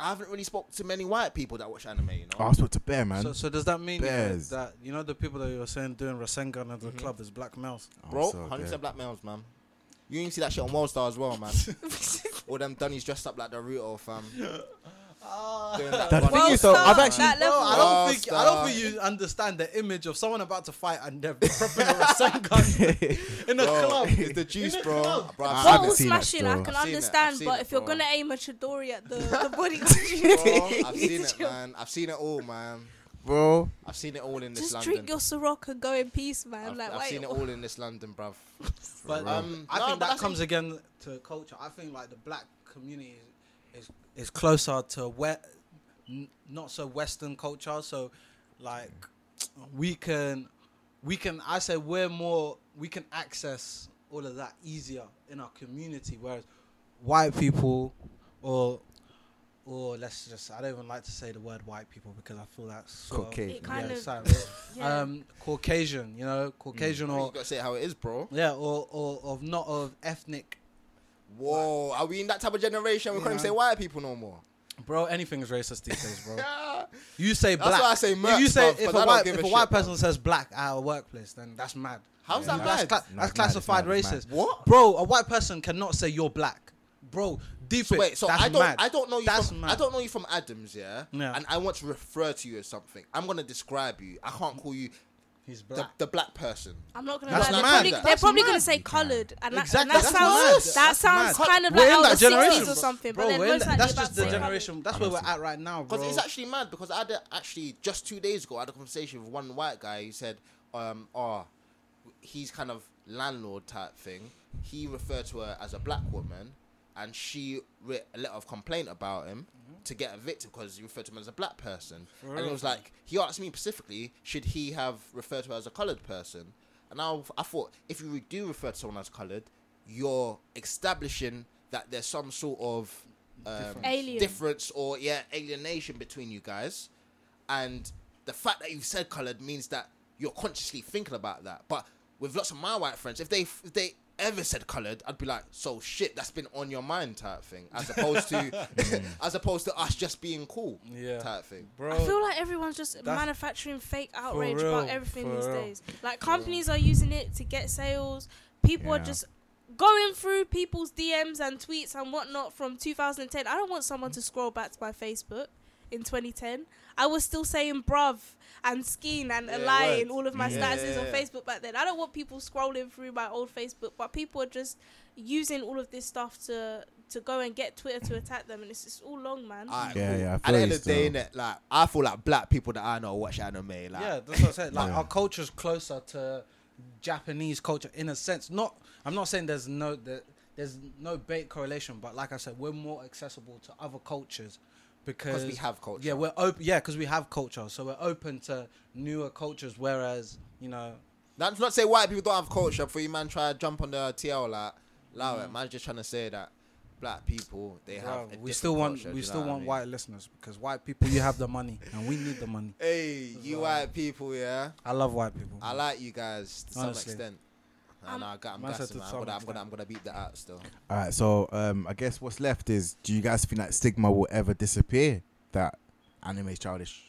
I haven't really spoke to many white people that watch anime. You know, Oh, I spoke to Bear man. So, so does that mean Bears. that you know the people that you were saying doing Rasengan at the Mhm. club is black males? Oh, bro, so hundred Bear. percent black males, man. You even see that shit on Worldstar as well, man. All them dunnies dressed up like Naruto, fam. Doing that The thing Well, is, though, I've actually- that level. I don't Oh, think I don't think you understand the image of someone about to fight and they're prepping a Rasengan in a Bro, club. it's the juice, In a bro. club. Bro, I I've seen Bottle it. seen smashing, I can I've understand, but it, if you're gonna aim a Chidori at the, the body, Bro, I've seen it, man. I've seen it all, man. bro. I've seen it all in this Just London. drink your Ciroc and go in peace, man. I've, like, I've seen it all in this London, bruv. But um, I No, think that comes again to culture. I think like the black community is is, is closer to where n- not so Western culture. So like we can we can I say we're more we can access all of that easier in our community, whereas white people or or let's just I don't even like to say the word white people because I feel that's sort Caucasian. It kind yeah, of- sorry. yeah. um Caucasian, you know, Caucasian You or gotta say how it is, bro. yeah, or, or of not of ethnic Whoa, are we in that type of generation? We can't even say white people no more. Bro, anything is racist these days, bro. Yeah. You say black. That's black. why I say if you say bruv, if 'cause a I don't white if a a white shit, person says black at a workplace, then that's mad. How's Yeah. that That's, cla- No, that's mad, it's classified mad, racist. What? Bro, a white person cannot say you're black. Bro, deep So wait, so that's I don't, mad. I don't know you That's from, mad. I don't know you from Adams, yeah? Yeah. And I want to refer to you as something. I'm gonna describe you. I can't call you He's the, black. the black person. I'm not gonna That's lie. They're mad. probably, That's they're probably gonna say coloured, and that, Exactly, and that that's sounds mad. that That's sounds mad. kind of We're like in that the generation, 60s or something. Bro, but then most that- that's just the to generation. That's where we're at right now, bro. Because it's actually mad because I had a, actually just two days ago I had a conversation with one white guy. He said, um, "Oh, he's kind of landlord type thing." He referred to her as a black woman, and she wrote a letter of complaint about him to get evicted because he referred to him as a black person. For and it was like he asked me specifically, should he have referred to her as a colored person? And I, I thought if you do refer to someone as colored, you're establishing that there's some sort of um, Difference. Alien. difference or yeah alienation between you guys, and the fact that you've said colored means that you're consciously thinking about that. But with lots of my white friends, if they if they ever said colored, I'd be like, so shit, that's been on your mind type thing, as opposed to as opposed to us just being cool Yeah. type thing. bro. I feel like everyone's just That's- manufacturing fake outrage real, about everything these real. days. Like companies are using it to get sales. People are just going through people's DMs and tweets and whatnot from 2010. I don't want someone to scroll back to my Facebook in 2010. I was still saying bruv and skin and Yeah, a lie in all of my Yeah. statuses on Yeah. Facebook back then. I don't want people scrolling through my old Facebook, but people are just using all of this stuff to to go and get Twitter to attack them, and it's just all long, man. Alright, Yeah, cool. yeah, I At feel the end of the day, innit, like I feel like black people that I know watch anime. Like, yeah, that's what I said. Like Yeah. our culture's closer to Japanese culture in a sense. Not, I'm not saying there's no there, there's no bait correlation, but like I said, we're more accessible to other cultures because we have culture. Yeah, we're open. Yeah, because we have culture, so we're open to newer cultures. Whereas, you know, That's not say white people don't have culture. For you, man, try to jump on the TL like, allow Mm. it. Man's just trying to say that black people, they have. We still want culture, we still what I want mean? white listeners because white people you have the money and we need the money. Hey, you So- white people, yeah. I love white people. I like you guys to Honestly. some extent. Um, And I got, I'm Man said gassing, to man. I'm some gonna, I'm gonna. I'm gonna beat that out still. All right, so um, I guess what's left is, do you guys think that stigma will ever disappear? That anime is childish.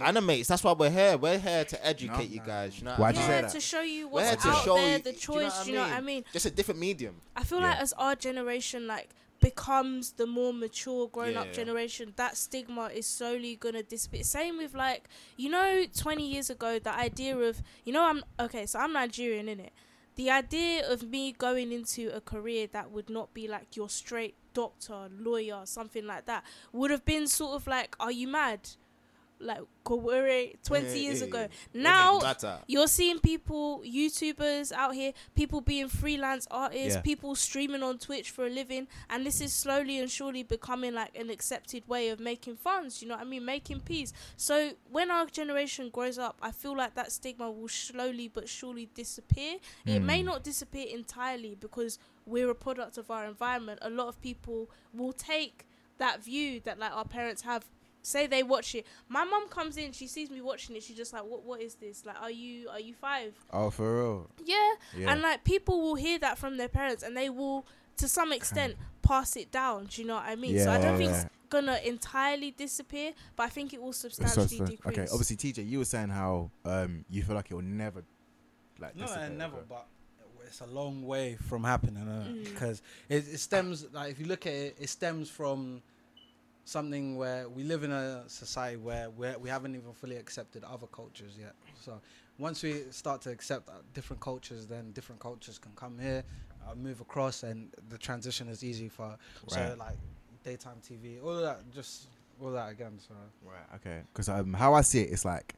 Animates. That's why we're here. We're here to educate No, you guys. You know. Why'd what you I say yeah, that? to show you We're what's here to out show there, you- the do you know choice. what I Do you know what I mean? mean? Just a different medium. I feel Yeah. like as our generation like becomes the more mature grown Yeah, up yeah. generation, that stigma is slowly gonna disappear. Same with like you know, twenty years ago, the idea of you know I'm okay, so I'm Nigerian in it. The idea of me going into a career that would not be like your straight doctor, lawyer, something like that, would have been sort of like, are you mad? Like Kowere twenty Hey, years hey, ago. hey. Now you're seeing people, YouTubers out here, people being freelance artists, Yeah. people streaming on Twitch for a living, and this is slowly and surely becoming like an accepted way of making funds. You know what I mean? Making peace. So when our generation grows up, I feel like that stigma will slowly but surely disappear. It may Hmm. not disappear entirely because we're a product of our environment. A lot of people will take that view that like our parents have say they watch it my mom comes in she sees me watching it she's just like what what is this like are you are you five Oh, for real? yeah, Yeah. and like people will hear that from their parents and they will to some extent pass it down do you know what i mean Yeah, so i don't think Yeah. it's gonna entirely disappear but i think it will So- substantially so- decrease okay, obviously, TJ, you were saying how um, you feel like it will never, like, No, disappear, never, okay. but it's a long way from happening Mm. because it, it stems. Like if you look at it, it stems from something where we live in a society where we we haven't even fully accepted other cultures yet. So once we start to accept uh, different cultures, then different cultures can come here, uh, move across, and the transition is easy for. So like daytime TV, all that, just all that again. So Right. Okay. Because um, how I see it, it's like,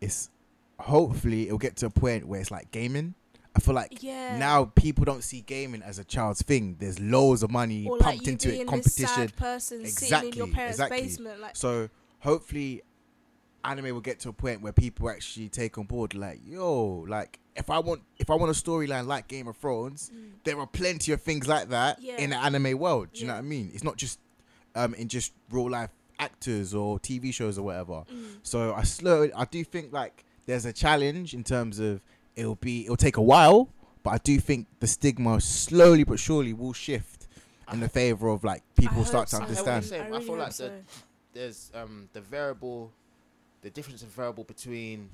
it's hopefully it'll get to a point where it's like gaming. I feel like yeah now people don't see gaming as a child's thing. There's loads of money or pumped you into it, competition. sad person sitting in your Exactly, parents exactly. basement like So hopefully, anime will get to a point where people actually take on board. Like, yo, like if I want, if I want a storyline like Game of Thrones, mm, there are plenty of things like that Yeah. in the anime world. Do you know what I mean? It's not just um in just real life actors or TV shows or whatever. mm. So I slow. I do think like there's a challenge in terms of it'll be it'll take a while, but I do think the stigma slowly but surely will shift in the favor of like people I start to so. understand. Same. I really feel like so. the- There's um the variable, the difference in variable between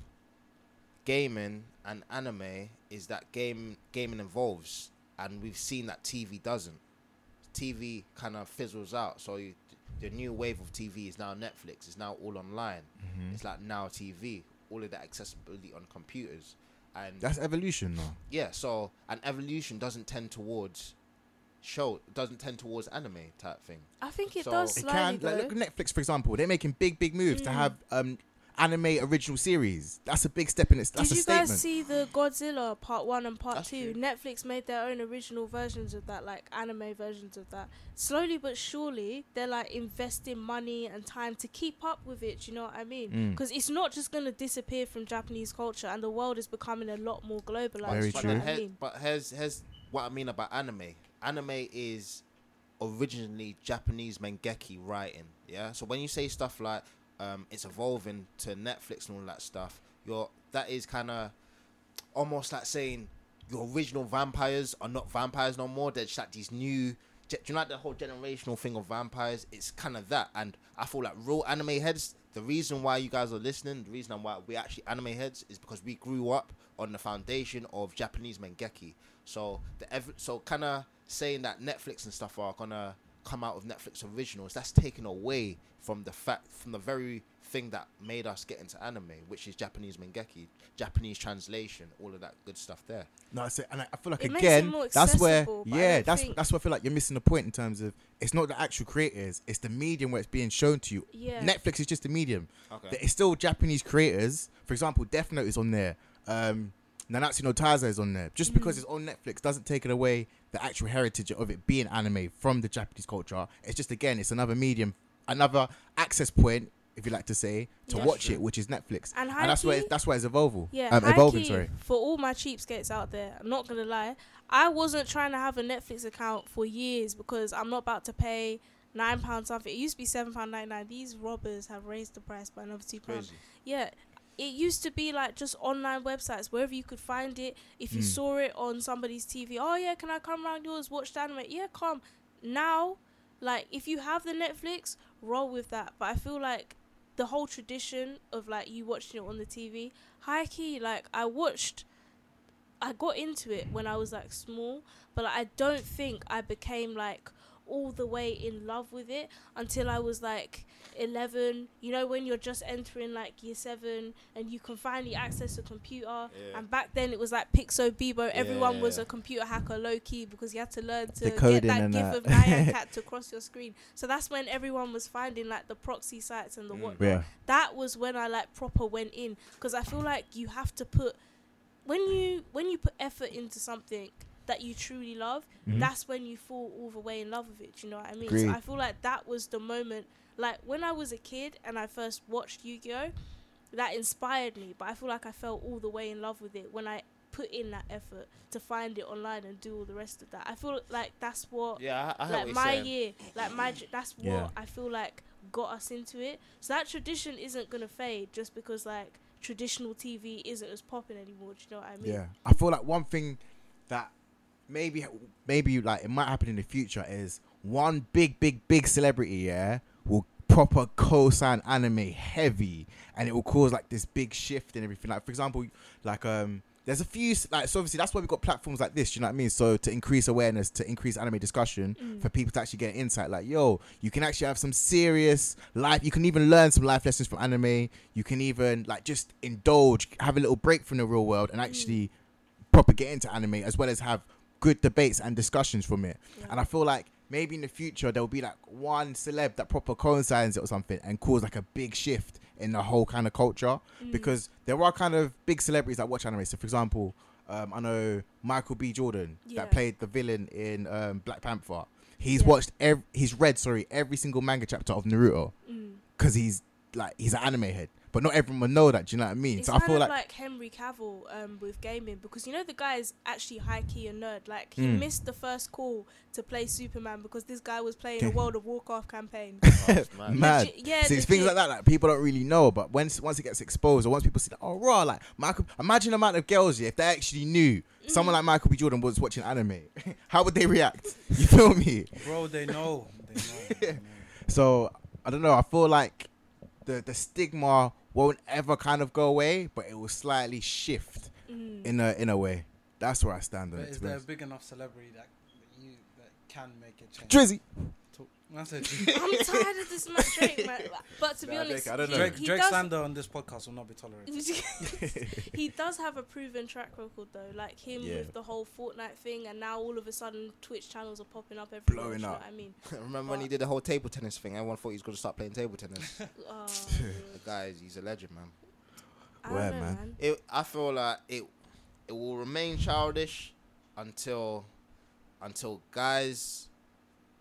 gaming and anime is that game gaming evolves, and we've seen that TV doesn't. TV kind of fizzles out. So you, the new wave of TV is now Netflix. It's now all online. Mhm. It's like now TV. All of that accessibility on computers, and That's evolution, though. yeah. So an evolution doesn't tend towards show doesn't tend towards anime type thing. i think it So- does It can. though. Like, look at Netflix, for example. They're making big, big moves to Mm. have um anime original series. That's a big step in it. That's Did a you statement. guys see the Godzilla part one and part That's two? true. Netflix made their own original versions of that, like anime versions of that. Slowly but surely, they're like investing money and time to keep up with it. You know what I mean? Mm. Because it's not just gonna disappear from Japanese culture, and the world is becoming a lot more globalized. Very do you true. know But, what I mean? but here's here's what I mean about anime. Anime is originally Japanese mangeki writing. Yeah. So when you say stuff like um, it's evolving to Netflix and all that stuff, you're that is kind of almost like saying your original vampires are not vampires no more. They're just like these new. Do you know like the whole generational thing of vampires? It's kind of that, and I feel like real anime heads. The reason why you guys are listening, the reason why we actually anime heads, is because we grew up on the foundation of Japanese mangeki. So the ev- so kind of saying that Netflix and stuff are gonna come out of Netflix originals, that's taken away from the fact from the very thing that made us get into anime, which is Japanese mangeki, Japanese translation, all of that good stuff there. No, that's it. And I, I feel like It again, that's where, accessible, but I yeah, that's that's where I feel like you're missing the point in terms of it's not the actual creators, it's the medium where it's being shown to you. Yeah. Netflix is just a medium. Okay. It's still Japanese creators. For example, Death Note is on there. Um, Nanatsu no Taizai is on there. Just because Mhm. it's on Netflix doesn't take it away the actual heritage of it being anime from the Japanese culture. It's just again, it's another medium, another access point if you like to say, to Yeah. watch it, which is Netflix, And, and that's where high-key- that's why it's evolving. Yeah, um, evolving. Sorry. For all my cheapskates out there, I'm not gonna lie. I wasn't trying to have a Netflix account for years because I'm not about to pay nine pounds something. It used to be seven pound ninety nine. These robbers have raised the price by another two pounds. Yeah. It used to be like just online websites wherever you could find it. If you Mm. saw it on somebody's TV, oh yeah, can I come round yours, watch the anime? Yeah, come. Now, like if you have the Netflix, roll with that. But I feel like the whole tradition of like you watching it on the TV, high key, like I watched I got into it when I was like small, but like, I don't think I became like all the way in love with it until I was like 11. You know, when you're just entering like year 7 and you can finally access a computer. Yeah. And back then it was like Piczo Bebo. Everyone was Yeah. a computer hacker low key because you had to learn to get that and gif that. of Nyan Cat to cross your screen. So that's when everyone was finding like the proxy sites and the Mm. what Yeah. that was when I like proper went in because I feel like you have to put when you when you put effort into something that you truly love, Mhm. that's when you fall all the way in love with it. Do you know what I mean? Agreed. So I feel like that was the moment. Like when I was a kid and I first watched Yu Gi Oh, that inspired me. But I feel like I fell all the way in love with it when I put in that effort to find it online and do all the rest of that. I feel like that's what Yeah, I, I like what my saying. year, like my that's what Yeah. I feel like got us into it. So that tradition isn't gonna fade just because like traditional TV isn't as popping anymore. Do you know what I mean? Yeah, I feel like one thing that maybe maybe like it might happen in the future is one big big big celebrity yeah will proper co-sign anime heavy and it will cause like this big shift and everything. Like for example like um there's a few like so obviously that's why we've got platforms like this you know what i mean? So to increase awareness to increase anime discussion Mm. for people to actually get insight. Like yo you can actually have some serious life you can even learn some life lessons from anime. You can even like just indulge have a little break from the real world and actually proper get into anime as well as have good debates and discussions from it. Yeah. and i feel like maybe in the future there'll be like one celeb that proper coincides it or something and cause like a big shift in the whole kind of culture Mm. because there are kind of big celebrities that watch anime so for example um, i know michael b jordan Yeah. that played the villain in um, black panther he's Yeah. watched ev- he's read sorry every single manga chapter of naruto Mm. because he's like he's an anime head but not everyone will know that do you know what i mean It's so i kind feel of like, like, Henry Cavill um, with gaming because you know the guy is actually high key a nerd. Like he Mm. missed the first call to play Superman because this guy was playing a World of Warcraft campaign. Oh, it's mad. mad Legit- yeah, See, it's things like that like people don't really know but once once it gets exposed or once people see that oh raw like michael imagine the amount of girls yeah, if they actually knew someone Mm. like michael b jordan was watching anime how would they react you feel me Bro, they know. They know. They know. so i don't know i feel like the the stigma won't ever kind of go away but it will slightly shift Mm. in a in a way that's where i stand on But it is there a big enough celebrity that that you that can make a change? drizzy Talk- I said I'm tired of this man Drake, man. But to be Nah, honest, Drake, I don't he, know. Drake, he Drake does slander on this podcast will not be tolerated. he does have a proven track record though, like him Yeah. with the whole Fortnite thing, and now all of a sudden Twitch channels are popping up everywhere. Blowing you know up. what I mean, Remember when he did the whole table tennis thing? Everyone thought he was going to start playing table tennis. oh, the guy, is- he's a legend, man. I don't Word, know, man. man. It, I feel like it, it will remain childish until, until guys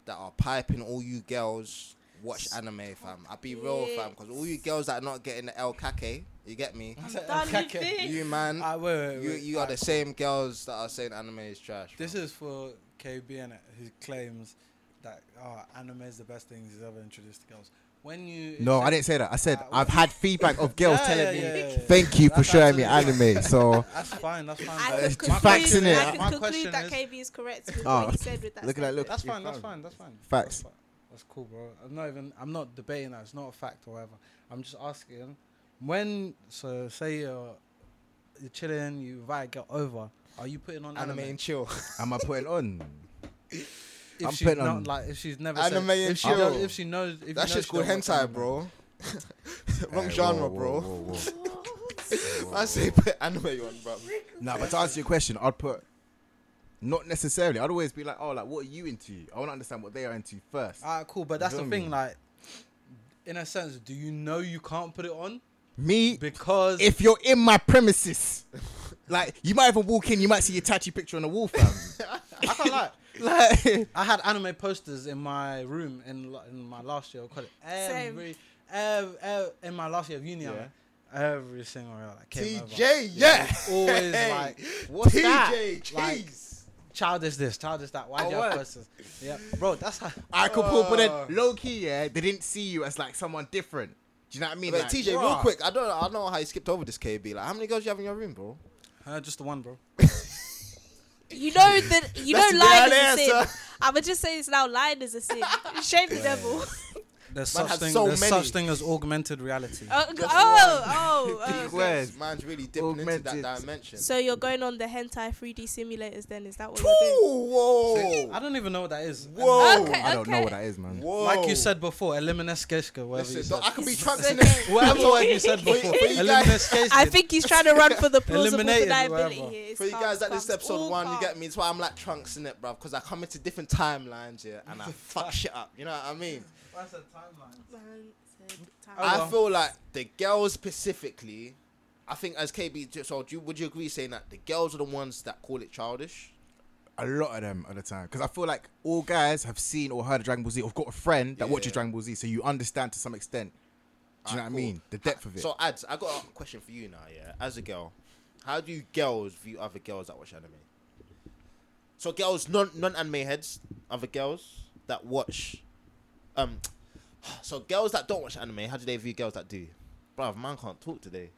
that are piping all you girls watch anime, fam. I'll be real, fam, because all you girls that are not getting the El Kake, you get me? I said, Done with okay. this. You man, Ah, wait, wait, you wait. you are Ah, the same girls that are saying anime is trash. This fam. is for KB and who claims that oh, anime is the best thing he's ever introduced to girls. When you no i didn't say that i said Ah, i've had feedback of girls Yeah, telling yeah, me yeah, yeah, yeah. thank you for That's showing me anime so That's fine. That's fine. I but it's conclude, facts, innit? I could My conclude question that is- KB is correct with Oh, what he said with that. look at that, look. That's fine. That's fine. fine. That's fine. Facts. That's, fi- that's cool, bro. I'm not even. I'm not debating that. It's not a fact or whatever. I'm just asking. When so say you're you're chilling, you invite a girl over. Are you putting on anime anime? and chill. am i putting on If I'm she's putting not on- like if she's never Anime said, and if she chill. does, if she knows if that you know shit's she called don't watch hentai, anime. bro. Wrong Hey, genre, whoa, bro. whoa, whoa, whoa. I say put anime on, bro. Nah, but to answer your question, I'd put not necessarily. I'd always be like, oh, like what are you into? I want to understand what they are into first. Alright, cool. But that's the feel thing. me? Like, in a sense, do you know you can't put it on Me, because if you're in my premises, like you might even walk in, you might see your tattoo picture on the wall, fam. I can't lie. like, I had anime posters in my room in, in my last year of college. Same. Every ev- ev- in my last year of uni, Yeah. man, every single year that came over, TJ, yeah. always Hey. like, what's TJ, that? Like, cheese. childish this, childish that. Why Oh, do you have what? questions? Yeah, bro, that's how. I could pull, but then low key, yeah, they didn't see you as like someone different. Do you know what I mean? Wait, Like, TJ, real quick. I don't, I don't know how you skipped over this KB. Like, how many girls you have in your room, bro? Uh, just the one, bro. You know that you know lying is a sin. I'ma just say this now. Lying is a sin. Shame the devil. There's Man such had thing. so there's many. such thing as augmented reality. Oh, Just oh, oh, oh. Big word. Jesus, man's really dipping into that dimension. So you're going on the hentai 3D simulators then? Is that what you're doing? Whoa, I don't even know what that is. Whoa. Okay, I don't know what that is, man. whoa. Like you said before, Elimineskeshka, whatever you Listen, said. I could be It's trunks in it. Whatever word you said before. for you. I think he's trying to run for the plausible Eliminated, deniability whatever. here. For you guys at this episode one, you get me. It's why I'm like trunks in it, bro. Because I come into different timelines, yeah, and I fuck shit up. You know what I mean? What's the timeline? Said time. I feel like the girls specifically. I think as KB, j- so do you, would you agree saying that the girls are the ones that call it childish? A lot of them at the time, because I feel like all guys have seen or heard of Dragon Ball Z, or got a friend that Yeah. watches Dragon Ball Z, so you understand to some extent. Do you know Alright, what I mean? The depth of it. So, Adz, I got a question for you now. Yeah, as a girl, how do you girls view other girls that watch anime? So, girls, non non anime heads, other girls that watch, um, so girls that don't watch anime, how do they view girls that do? Bruv, man can't talk today.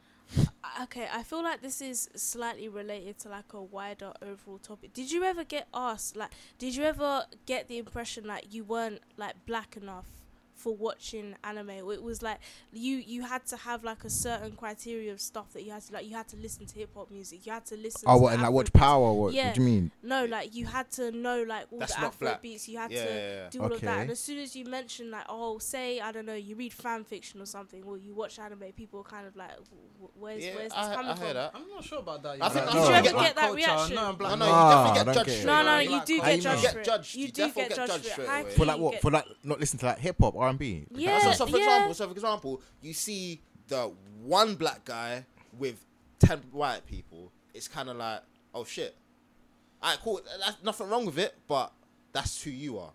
Okay, I feel like this is slightly related to like a wider overall topic. Did you ever get asked like did you ever get the impression that you weren't like black enough for watching anime? It was like you you had to have like a certain criteria of stuff that you had to like you had to listen to hip hop music. You had to listen oh, to what and like watch Power? What, Yeah. what do you mean? No, like you had to know like all That's the not Afro black. beats. You had Yeah, to yeah, yeah. do all of that. And as soon as you mention like, oh, say I don't know, you read fan fiction or something, or you watch anime, people are kind of like, "Wh- wh- where's Yeah, where's this I, coming I from? That. I'm not sure about that. I think- know. Did you Black ever culture, get that reaction? No, ah, No, no, you I definitely get don't judged get No, no, you do get judged get for it. judged. You You do get get judged judged for it. straight High away. key, For like what? For like not listening to like hip hop, R and B. Yeah, so, so for yeah. example, so for example, you see the one black guy with ten white people. It's kind of like, oh shit. Alright, cool. That's nothing wrong with it, but that's who you are,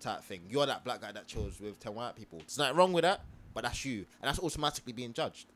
type thing. You're that black guy that chills with ten white people. There's nothing wrong with that, but that's you, and that's automatically being judged.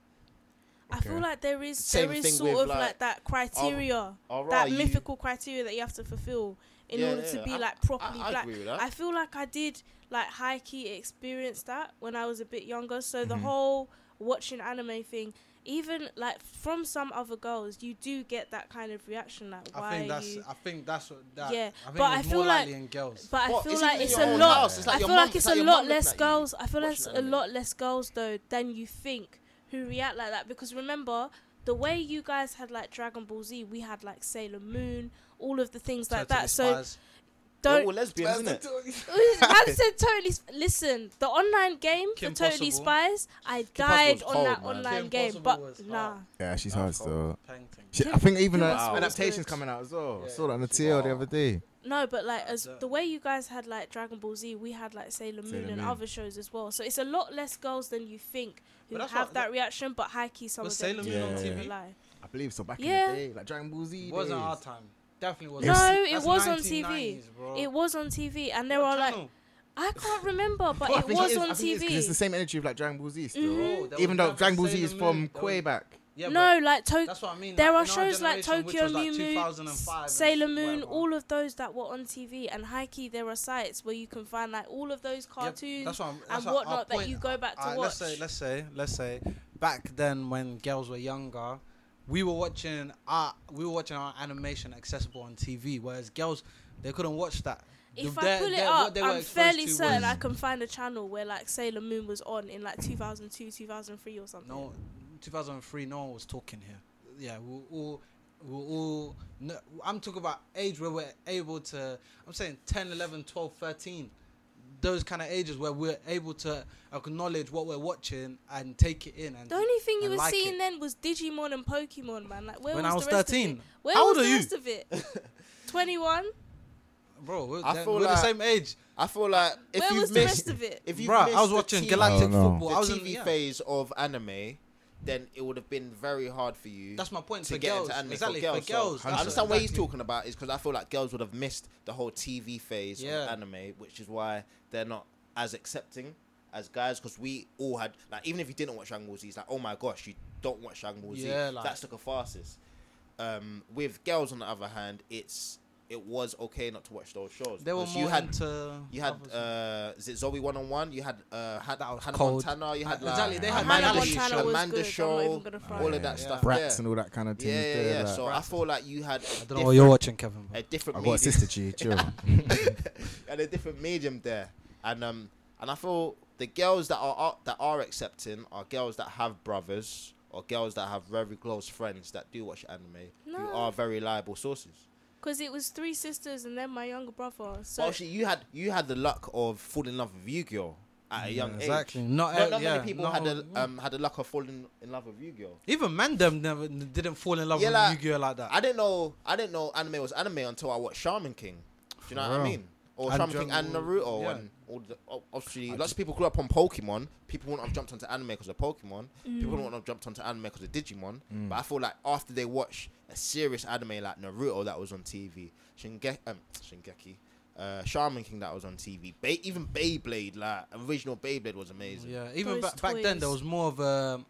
I feel like there is Same there is sort of like, like, that criteria, Alright, that you- mythical criteria that you have to fulfill in Yeah, order yeah, to be I- like properly I, I black. agree with that. I feel like I did like high key experience that when I was a bit younger. So the Mhm. whole watching anime thing, even like from some other girls, you do get that kind of reaction. Like, why I think are that's. you? I think that's what. That, Yeah, I think but I feel more like- in girls. But I feel it's like it's a lot. it's like I feel mum- like it's it's like a lot less looking at you girls. I feel like it's a lot less girls though than you think who react like that. Because remember the way you guys had like Dragon Ball Z, we had like Sailor Moon, all of the things like Totally that. So Spies. We're don't. all lesbians, isn't it? Man said totally. Sp- Listen, the online game Kim for Totally Possible. Spies, I died on cold, that man. online Kim game, Possible but was nah. hard. Yeah, she's That's hard still. She, I think even Kim uh, Possible was adaptations good. coming out as well. I Yeah. saw that on the TL the Wow. other day. No, but like as the way you guys had like Dragon Ball Z, we had like Sailor Moon Sailor and Moon. other shows as well. So it's a lot less girls than you think who But that's have what- that reaction. But high key, some Was of them Sailor do Moon on TV? rely. I believe so. Back Yeah. in the day, like Dragon Ball Z. It wasn't days. our time. Definitely wasn't. No, That's it was on TV. Bro. It was on TV, and there What are like? I can't remember, but it was is, on I think it is 'cause it's the same energy of like Dragon Ball Z still. Mhm. Bro, there Even though nothing Dragon Ball Z is from Moon. Way back. Yeah, No, like to- That's what I mean. there like, are shows like Tokyo like, Mew Mew, Sailor Moon, all of those that were on TV, and high there are sites where you can find like all of those cartoons what and what whatnot that you go back to watch. Let's say, let's say, let's say, back then when girls were younger, we were watching our we were watching our animation accessible on TV, whereas girls they couldn't watch that. If The- I their- pull it up, I'm fairly certain I can find a channel where like Sailor Moon was on in like 2002, 2003 or something. No, 2003, no one was talking here. Yeah, we were all, we were all. No, I'm talking about age where we're able to. I'm saying 10, 11, 12, 13. Those kind of ages where we're able to acknowledge what we're watching and take it in. And The only thing you were like seeing it. then was Digimon and Pokemon, man. Like where when was I was the rest 13, Of it? Where How was old the are you? rest of it? 21. bro, we're, I feel we're the same age. I feel like if Where you've was the missed, rest of it? if you Bruh, missed I was watching TV Galactic Oh, no. Football. the I was in, TV yeah. phase of anime, then it would have been very hard for you. That's my point to for get girls. into anime exactly for girls. for girls. So I understand what he's talking about is because I feel like girls would have missed the whole TV phase Yeah. of anime, which is why they're not as accepting as guys because we all had like even if you didn't watch Dragon Ball Z, it's like oh my gosh, you don't watch Dragon Ball Z. Yeah, like- That's the catharsis. Um, with girls on the other hand, it's it was okay not to watch those shows. They were more you had into. you had others. uh, is it Zoey one on one? You had uh, had That Hannah cold. Montana. You had Uh, like, exactly, they had Amanda, Hannah Sh- Montana was Amanda good, show, even gonna front. all of that Yeah. stuff. Bratz yeah. and all that kind of thing. Yeah, yeah, yeah. like- So I feel like you had. I don't know what you're watching, Kevin. A different I got medium, sister G, chill. and a different medium there, and um, and I feel the girls that are, are that are accepting are girls that have brothers or girls that have very close friends that do watch anime who are very reliable sources. Because it was three sisters and then my younger brother. So Well, actually, you had you had the luck of falling in love with Yu-Gi-Oh at a young age. exactly. Not, Not, uh, not yeah, many people not had all- the um had the luck of falling in love with Yu-Gi-Oh. Even Mandem never didn't fall in love Yeah, with like, Yu-Gi-Oh like that. I didn't know I didn't know anime was anime until I watched Shaman King. Do you know For what I mean? Or And Shaman King and Naruto Ball, yeah. and all the o- obviously I lots of people grew up on Pokemon. People wouldn't have jumped onto anime because of Pokemon. Mm. People wouldn't have jumped onto anime because of Digimon. Mm. But I feel like after they watch a serious anime like Naruto that was on TV, Shinge- um, Shingeki, uh, Shaman King that was on TV, ba- even Beyblade, like original Beyblade was amazing. Yeah, even ba- back then there was more of a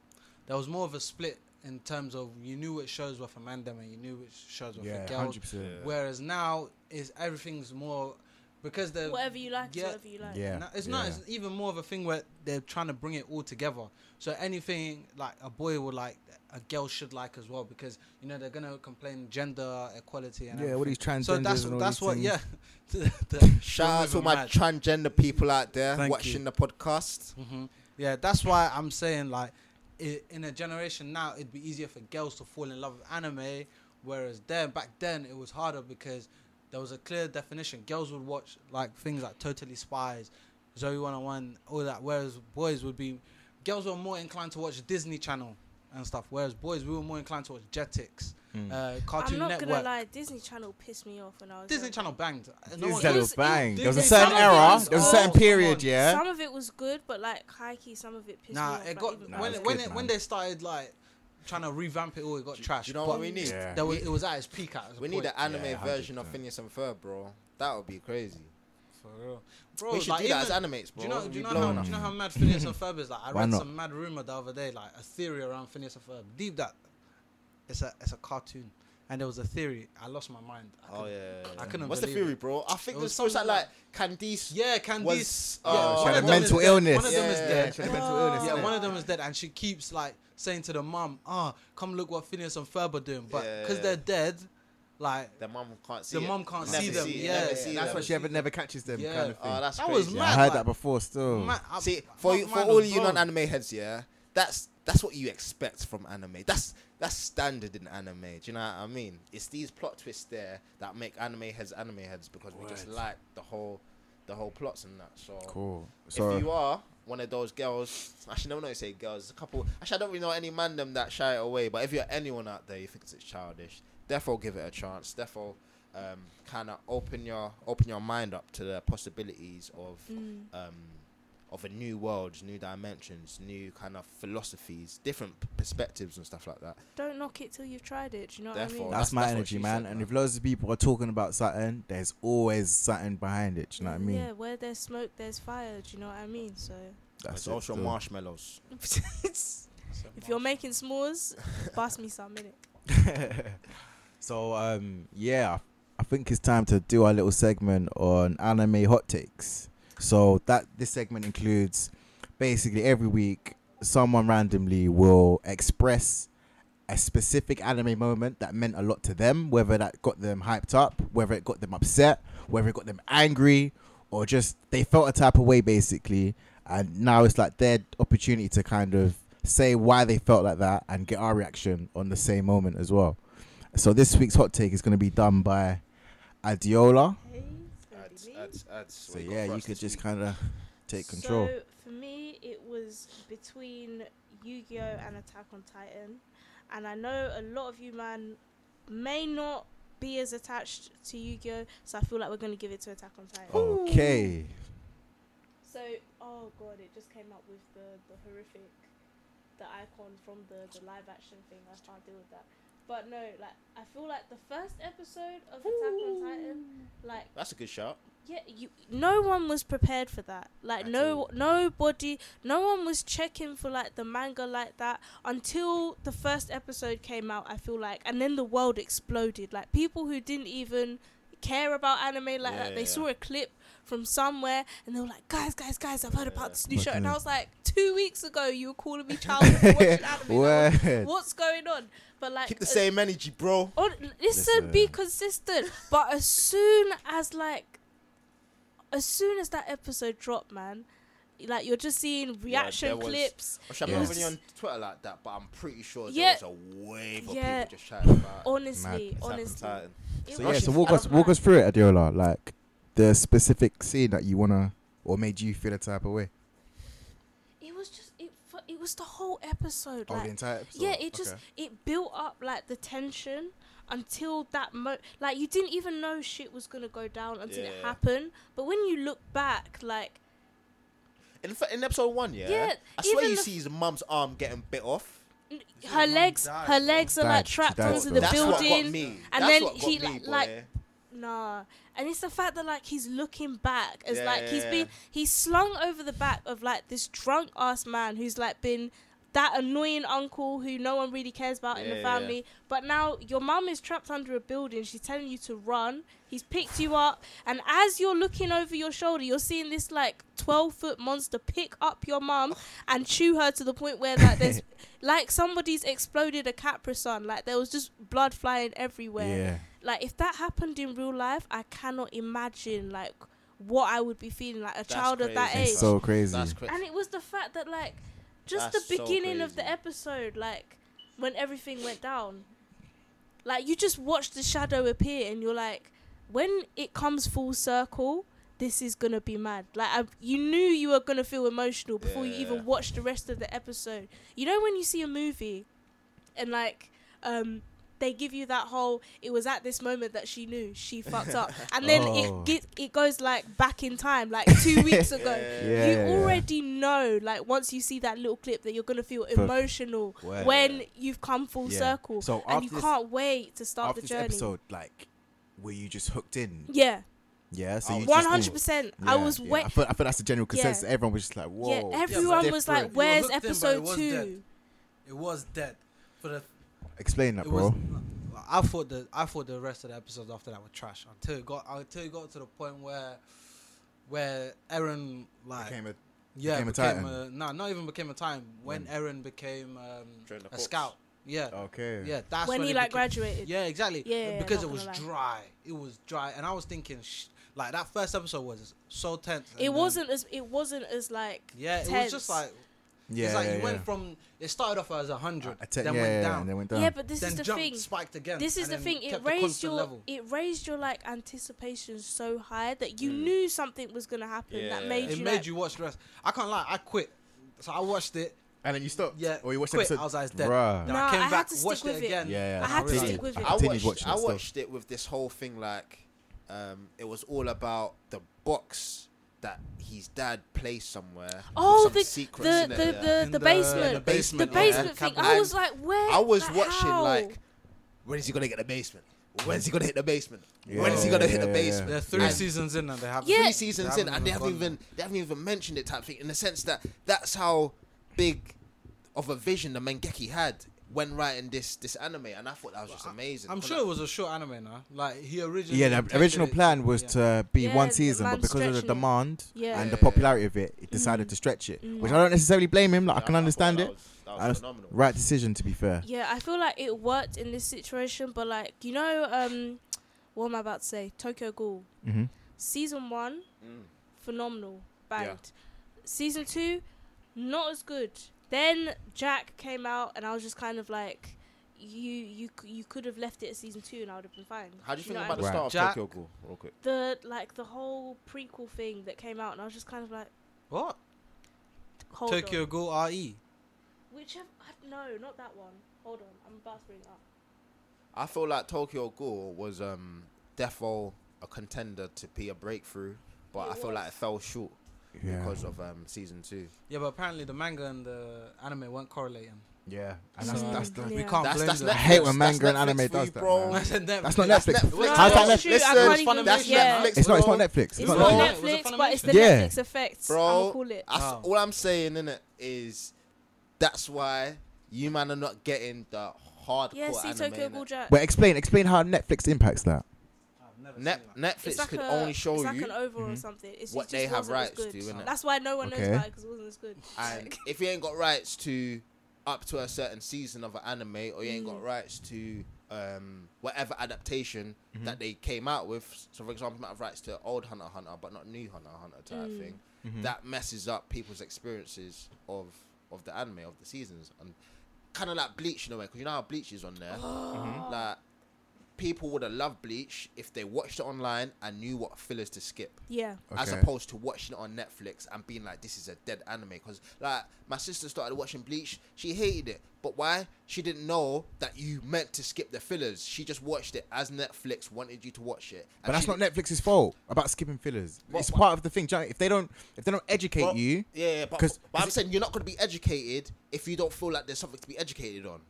there was more of a split in terms of you knew which shows were for men and you knew which shows were yeah, for girls. hundred percent. Yeah. Whereas now is everything's more because they're whatever you like, Yeah. whatever you like. Yeah, No, it's not. It's even more of a thing where they're trying to bring it all together. So anything like a boy would like, a girl should like as well, because you know they're gonna complain gender equality and Yeah, all these everything. transgenders So that's and all that's what. things. Yeah. The- the- Shout out to my mad. transgender people out there Thank watching you. the podcast. hmm Yeah, that's why I'm saying like, i in a generation now, it'd be easier for girls to fall in love with anime, whereas then back then it was harder because there was a clear definition. Girls would watch like things like Totally Spies, Zoey 101, all that, whereas boys would be, girls were more inclined to watch Disney Channel and stuff, whereas boys we were more inclined to watch Jetix, Mm. uh, Cartoon I'm not Network. gonna lie, Disney Channel pissed me off when I was Disney younger. Channel banged. No Disney Channel was- bang. it- There was a certain some of it era. There was a certain period. Yeah. Some of it was good, but like high key, some of it pissed Nah, me off. Nah, it got even Nah, when it's it, when it, when they started like trying to revamp it all, it got Do- trashed. you know what we need? Yeah. There was, it was at its peak at. We need an anime Yeah, version of 100%. Phineas and Ferb, bro. That would be crazy. For real. Bro, we should like, do that as even- animates, bro. Do you know? Do you know how? Do you know how mad Phineas and Ferb is? Like, I Why read not? some mad rumor the other day, like a theory around Phineas and Ferb. Deep that it's a it's a cartoon, and there was a theory. I lost my mind. I Oh yeah. yeah, yeah. I couldn't What's the theory, it. bro? I think It it was was something like, like Candace. Yeah, Candace. Was, yeah, uh, She one had of a them mental is dead. illness. One of them is Yeah, dead. she had a mental illness. Yeah, one of them is dead, and she keeps like saying to the mum, "Ah, come look what Phineas and Ferb are doing," but because they're dead, like The mum can't see. The it. mum can't see them, it, yeah. see That's them. why she ever never catches them. Yeah. Kind of thing. Oh, that's That crazy. was yeah, I heard like- that before. Still. man, I- See, for you, for all you non-anime heads, yeah, that's that's what you expect from anime. That's that's standard in anime. Do you know what I mean? It's these plot twists there that make anime heads anime heads because we just like the whole the whole plots and that. So Cool. if you are one of those girls, actually, no, no, say girls. A couple. Actually, I don't really know any man them that shy it away. But if you're anyone out there, you think it's childish, therefore give it a chance. Therefore, um, kind of open your open your mind up to the possibilities of Mm. um, of a new world, new dimensions, new kind of philosophies, different p- perspectives and stuff like that. Don't knock it till you've tried it. Do you know what I mean? that's, That's- my that's energy, man. said, and man. if loads of people are talking about something, there's always something behind it. Do you know what I mean? Yeah, where there's smoke, there's fire. Do you know what I mean? So That's It's also still. marshmallows. if you're making s'mores, pass me some minute. so um yeah, I think it's time to do our little segment on anime hot takes. So that this segment includes basically every week someone randomly will express a specific anime moment that meant a lot to them, whether that got them hyped up, whether it got them upset, whether it got them angry, or just they felt a type of way basically. And now it's like their opportunity to kind of say why they felt like that and get our reaction on the same moment as well. So this week's hot take is going to be done by Adiola. Hey, it's gonna Adz, be me. Adz, Adz. So yeah, you could just kind of take control. So for me, it was between Yu-Gi-Oh and Attack on Titan, and I know a lot of you man may not be as attached to Yu-Gi-Oh, so I feel like we're gonna give it to Attack on Titan. Okay. So, oh god, it just came up with the the horrific, the icon from the the live action thing. I can't deal with that. But no, like I feel like the first episode of Attack on Titan, like That's a good shot. Yeah, you. No one was prepared for that. Like At no, all. nobody, no one was checking for like the manga like that until the first episode came out. I feel like, and then the world exploded. Like people who didn't even care about anime like Yeah, that, they yeah, saw a clip from somewhere and they were like, "Guys, guys, guys! I've heard about this new show." And I was like, two weeks ago, you were calling me childish for watching anime. Like, Word. What's going on? But like, Keep the uh, same energy, bro. Oh, listen, be consistent. But as soon as like, as soon as that episode dropped, man, like you're just seeing reaction there was- clips. Which I'm Yeah. not really on Twitter like that, but I'm pretty sure Yeah. there was a wave of Yeah. people just chatting about Honestly, Mad. Honestly. So yeah, so I walk us don't walk us through it, Adiola. Like the specific scene that you wanna or made you feel a type of way. It was just it. fu- It was the whole episode. Oh, like, the entire episode. yeah, it just Okay. it built up like the tension until that mo. Like you didn't even know shit was gonna go down until it happened. But when you look back, like In, fa- in episode one, yeah, Yeah, I swear you see his mum's arm getting bit off. his her legs, died, her bro. legs are like trapped died, onto the That's building. what got me. and That's then what got he, me, like- boy. like- Nah, and it's the fact that like he's looking back as like he's Yeah. been he's slung over the back of like this drunk ass man who's like been that annoying uncle who no one really cares about in Yeah, the yeah. family. But now your mum is trapped under a building. She's telling you to run. He's picked you up, and as you're looking over your shoulder, you're seeing this like twelve foot monster pick up your mum and chew her to the point where like there's like somebody's exploded a Capri Sun. Like there was just blood flying everywhere Yeah. like if that happened in real life i cannot imagine like what i would be feeling like a That's child of that age It's so crazy. That's crazy. and it was the fact that like just That's the so beginning of the episode like when everything went down like you just watch the shadow appear and you're like when it comes full circle this is gonna be mad like I, you knew you were gonna feel emotional before you even watched the rest of the episode you know when you see a movie and like um they give you that whole it was at this moment that she knew she fucked up and then Oh. it get, it goes like back in time like two weeks ago Yeah. Yeah, you yeah, yeah. already know like once you see that little clip that you're gonna feel For- emotional Word. when you've come full Yeah. circle So and you this- can't wait to start After the this journey episode, like, were you just hooked in? yeah Yeah. So I you was just- one hundred percent i was yeah. wait I feel, I feel that's the general Yeah. consensus. Everyone was just like, whoa. yeah everyone was like different. You where's hooked in, it episode was two dead. It was dead. For the Explain that, bro. was. I thought the I thought the rest of the episodes after that were trash until it got until it got to the point where where Eren like Became a- yeah became a became, Titan. a, no not even became a time when When? Eren became um, a corps. scout yeah okay. yeah that's when when, he like became- graduated yeah exactly Yeah, yeah, because it was lie. dry it was dry and I was thinking sh- like that first episode was so tense it then- wasn't as it wasn't as like yeah it was tense. just like Yeah. it's like yeah, you yeah. went from it started off as a hundred A te- then yeah, went yeah, down and then went down. yeah but this then is the jumped thing spiked again this is the thing it raised your level. it raised your like anticipation so high that you Mm. knew something was gonna happen that made it you made like, you watch the rest. I can't lie, I quit. So I watched it. And then you stopped. Yeah, Or you watched quit. episode. I was like, it's dead. Bruh. Then Nah, I came I had back, to stick watched with it it. again. Yeah, yeah. I had to continued- stick with it. I I continued watched, watching I it still. watched it with this whole thing like um, it was all about the box that his dad placed somewhere. with Oh, some the secrets the in it, the, the, In the the- basement, the the basement, basement, yeah. thing. Cabin. I was like, where? I was like, watching how? like, when is he gonna get the basement? When's he gonna hit the basement? Yeah, when is he gonna hit the yeah, yeah, yeah. basement? They're three And seasons in and they have Yeah. three seasons in, and they haven't even they haven't even mentioned it type thing in the sense that that's how big of a vision the mangaka had when writing this this anime, and I thought that was just amazing. I'm Because sure it was a short anime now. Like he originally. Yeah, the original it plan was yeah. to be Yeah, one the season, but because of the stretching it. demand Yeah. and the popularity of it, he decided Mm. to stretch it. Mm. Which I don't necessarily blame him. Like I can thought understand it. was- that was I was- phenomenal. Right decision, to be fair. Yeah, I feel like it worked in this situation, but like you know, um, what am I about to say? Tokyo Ghoul hmm season one, Mm. phenomenal, banged. Season two, not as good. Then Jack came out, and I was just kind of like, you you you could have left it at season two, and I would have been fine. How do you think know about what the I Right. start Jack- of Tokyo Ghoul, real quick? the like the whole prequel thing that came out, and I was just kind of like, What? hold Tokyo on. Ghoul E. RE. Whichever, I, no, not that one. Hold on, I'm about to bring it up. I feel like Tokyo Ghoul was um defo a contender to be a breakthrough, but It I feel like it fell short Yeah. because of um season two. Yeah, but apparently the manga and the anime weren't correlating. Yeah, and So, that's the. we can't That's that's them. I hate when manga and anime Netflix does you, that, bro. That's not That's not That's Netflix. Netflix. No, How's that that's Netflix? true. Listen, can't that's yeah. Netflix, It's not. It's not Netflix. It's It's not not Netflix. It Netflix, but it's the Yeah. Netflix effect. Bro, I'll call it. That's, Oh. all I'm saying in it is that's why you man are not getting the hardcore Yeah, see anime. Tokyo? Ghoul Jack. Wait, explain. Explain how Netflix impacts that. I've never Net. Netflix like could a, only show it's like you, an over or Mhm. something. It's what it they just have wasn't as rights good. to, innit? That's why no one knows Okay. about it because it wasn't as good. and if you ain't got rights to up to a certain season of an anime, or you ain't got Mm. rights to um, whatever adaptation Mhm. that they came out with, so for example, you might have rights to old Hunter Hunter, but not new Hunter Hunter type Mm. thing. Mhm. that messes up people's experiences of of the anime of the seasons and kind of like Bleach in a way because you know how Bleach is on there. Mhm. Like people would have loved Bleach if they watched it online and knew what fillers to skip, Yeah. as opposed to watching it on Netflix and being like, "This is a dead anime." Because like my sister started watching Bleach, she hated it, but why? She didn't know that you meant to skip the fillers. She just watched it as Netflix wanted you to watch it. But that's not Netflix's fault about skipping fillers. What- it's what- part of the thing. do If they don't, if they don't educate Well, you, Yeah, yeah, but, 'Cause- but I'm saying you're not going to be educated if you don't feel like there's something to be educated on.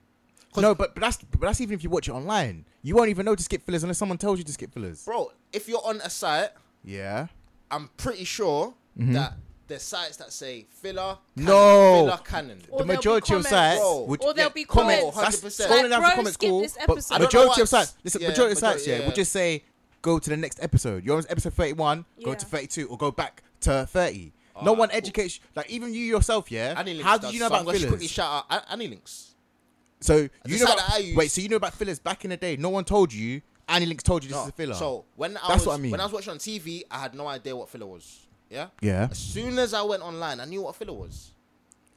'Cause- no. But but that's but that's even if you watch it online, you won't even know to skip fillers unless someone tells you to skip fillers. Bro, if you're on a site, Yeah. I'm pretty sure Mhm. that there's sites that say filler, canon, No. filler canon. Or the there'll be majority of comments. sites Bro. would Or there'll yeah, be comment- comments. That's 100%. scrolling Like, down bro, the comments skip cool, this but episode. I don't know majority of what's- sites, listen, yeah, majority of sites, majority- yeah, yeah. would just say go to the next episode. You're on episode 31, go Yeah. to 32, or go back to 30. no Alright, one cool. educates, like even you yourself, yeah. Anylinks How did does, you know so I'm about gonna quickly shout out A- Anylinks. So The you know about, that I wait, so you know about fillers back in the day? No one told you. Annie Anylinks told you this No, is a filler. So when I That's was what I mean. when I was watching on TV, I had no idea what filler was. Yeah. yeah. As soon as I went online, I knew what filler was.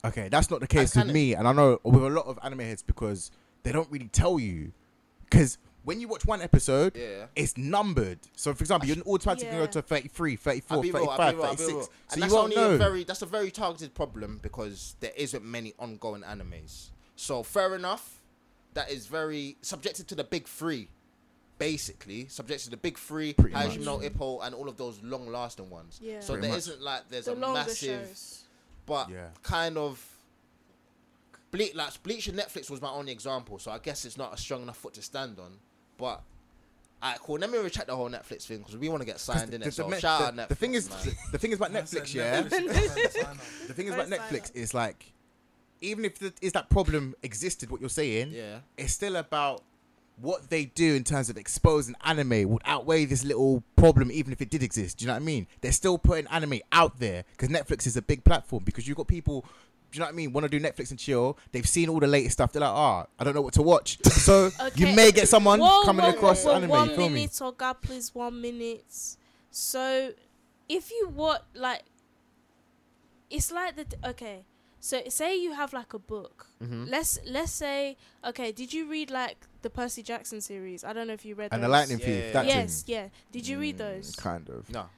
Okay, that's not the case And with me, and I know with a lot of anime heads because they don't really tell you. Because when you watch one episode, Yeah. it's numbered. So, for example, you're automatically Yeah. going to go to 33, 34, I'll be real, 35, I'll be real, I'll be 36. real. So And you that's won't only know. a very that's a very targeted problem because there isn't many ongoing animes. So fair enough, that is very subjected to the big three, basically subjected to the big three, Pretty you much. no Ippo, and all of those long-lasting ones. Yeah. So Pretty there much. not like there's The a longer massive, shows. but Yeah. kind of. Bleach, like Bleach and Netflix was my only example, so I guess it's not a strong enough foot to stand on. But, alright, cool. Let me recheck the whole Netflix thing because we want to get signed the, in the, it. So the, shout the- out Netflix. the thing is, man. the, the thing is about Netflix, yeah. The thing is about Netflix is like, even if the, is that problem existed, what you're saying, yeah. it's still about what they do in terms of exposing anime would outweigh this little problem, even if it did exist. Do you know what I mean? They're still putting anime out there because Netflix is a big platform because you've got people. Do you know what I mean? Want to do Netflix and chill. They've seen all the latest stuff. They're like, ah, I don't know what to watch. So you may get someone Whoa, coming whoa, across whoa, whoa, anime. One you feel me? minute, or God, please, one minute. So, if you watch like, it's like the okay. So say you have like a book. Mm-hmm. Let's let's say okay. Did you read like the Percy Jackson series? I don't know if you read. And the lightning Yeah, thief. yeah, That Yes, thing. yeah. Did you read Mm, those? Kind of. No.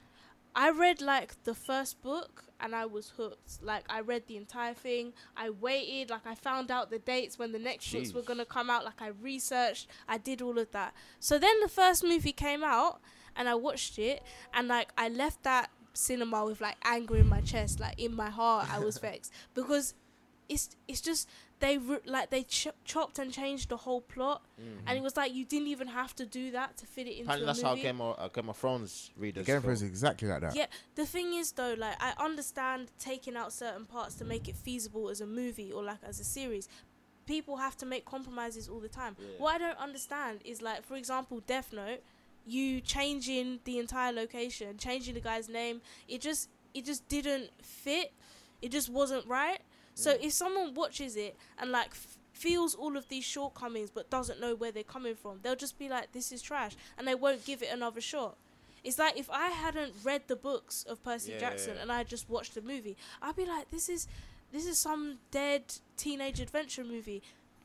I read like the first book and I was hooked. Like I read the entire thing. I waited. Like I found out the dates when the next books were gonna come out. Like I researched. I did all of that. So then the first movie came out and I watched it and like I left that cinema with like anger in my chest. Like in my heart, I was vexed because it's it's just they re- like they ch- chopped and changed the whole plot and it was like you didn't even have to do that to fit it into Apparently that's movie. how Game of, uh, Game of Thrones readers. Game of. Thrones exactly like that. Yeah, the thing is though, like I understand taking out certain parts to make it feasible as a movie or like as a series. People have to make compromises all the time. Yeah. What I don't understand is like, for example, Death Note, you changing the entire location, changing the guy's name, it just it just didn't fit. It just wasn't right. So mm. if someone watches it and like f- feels all of these shortcomings but doesn't know where they're coming from, they'll just be like, "This is trash," and they won't give it another shot. It's like if I hadn't read the books of Percy Yeah, Jackson yeah. and I just watched the movie, I'd be like, "This is this is some dead teenage adventure movie."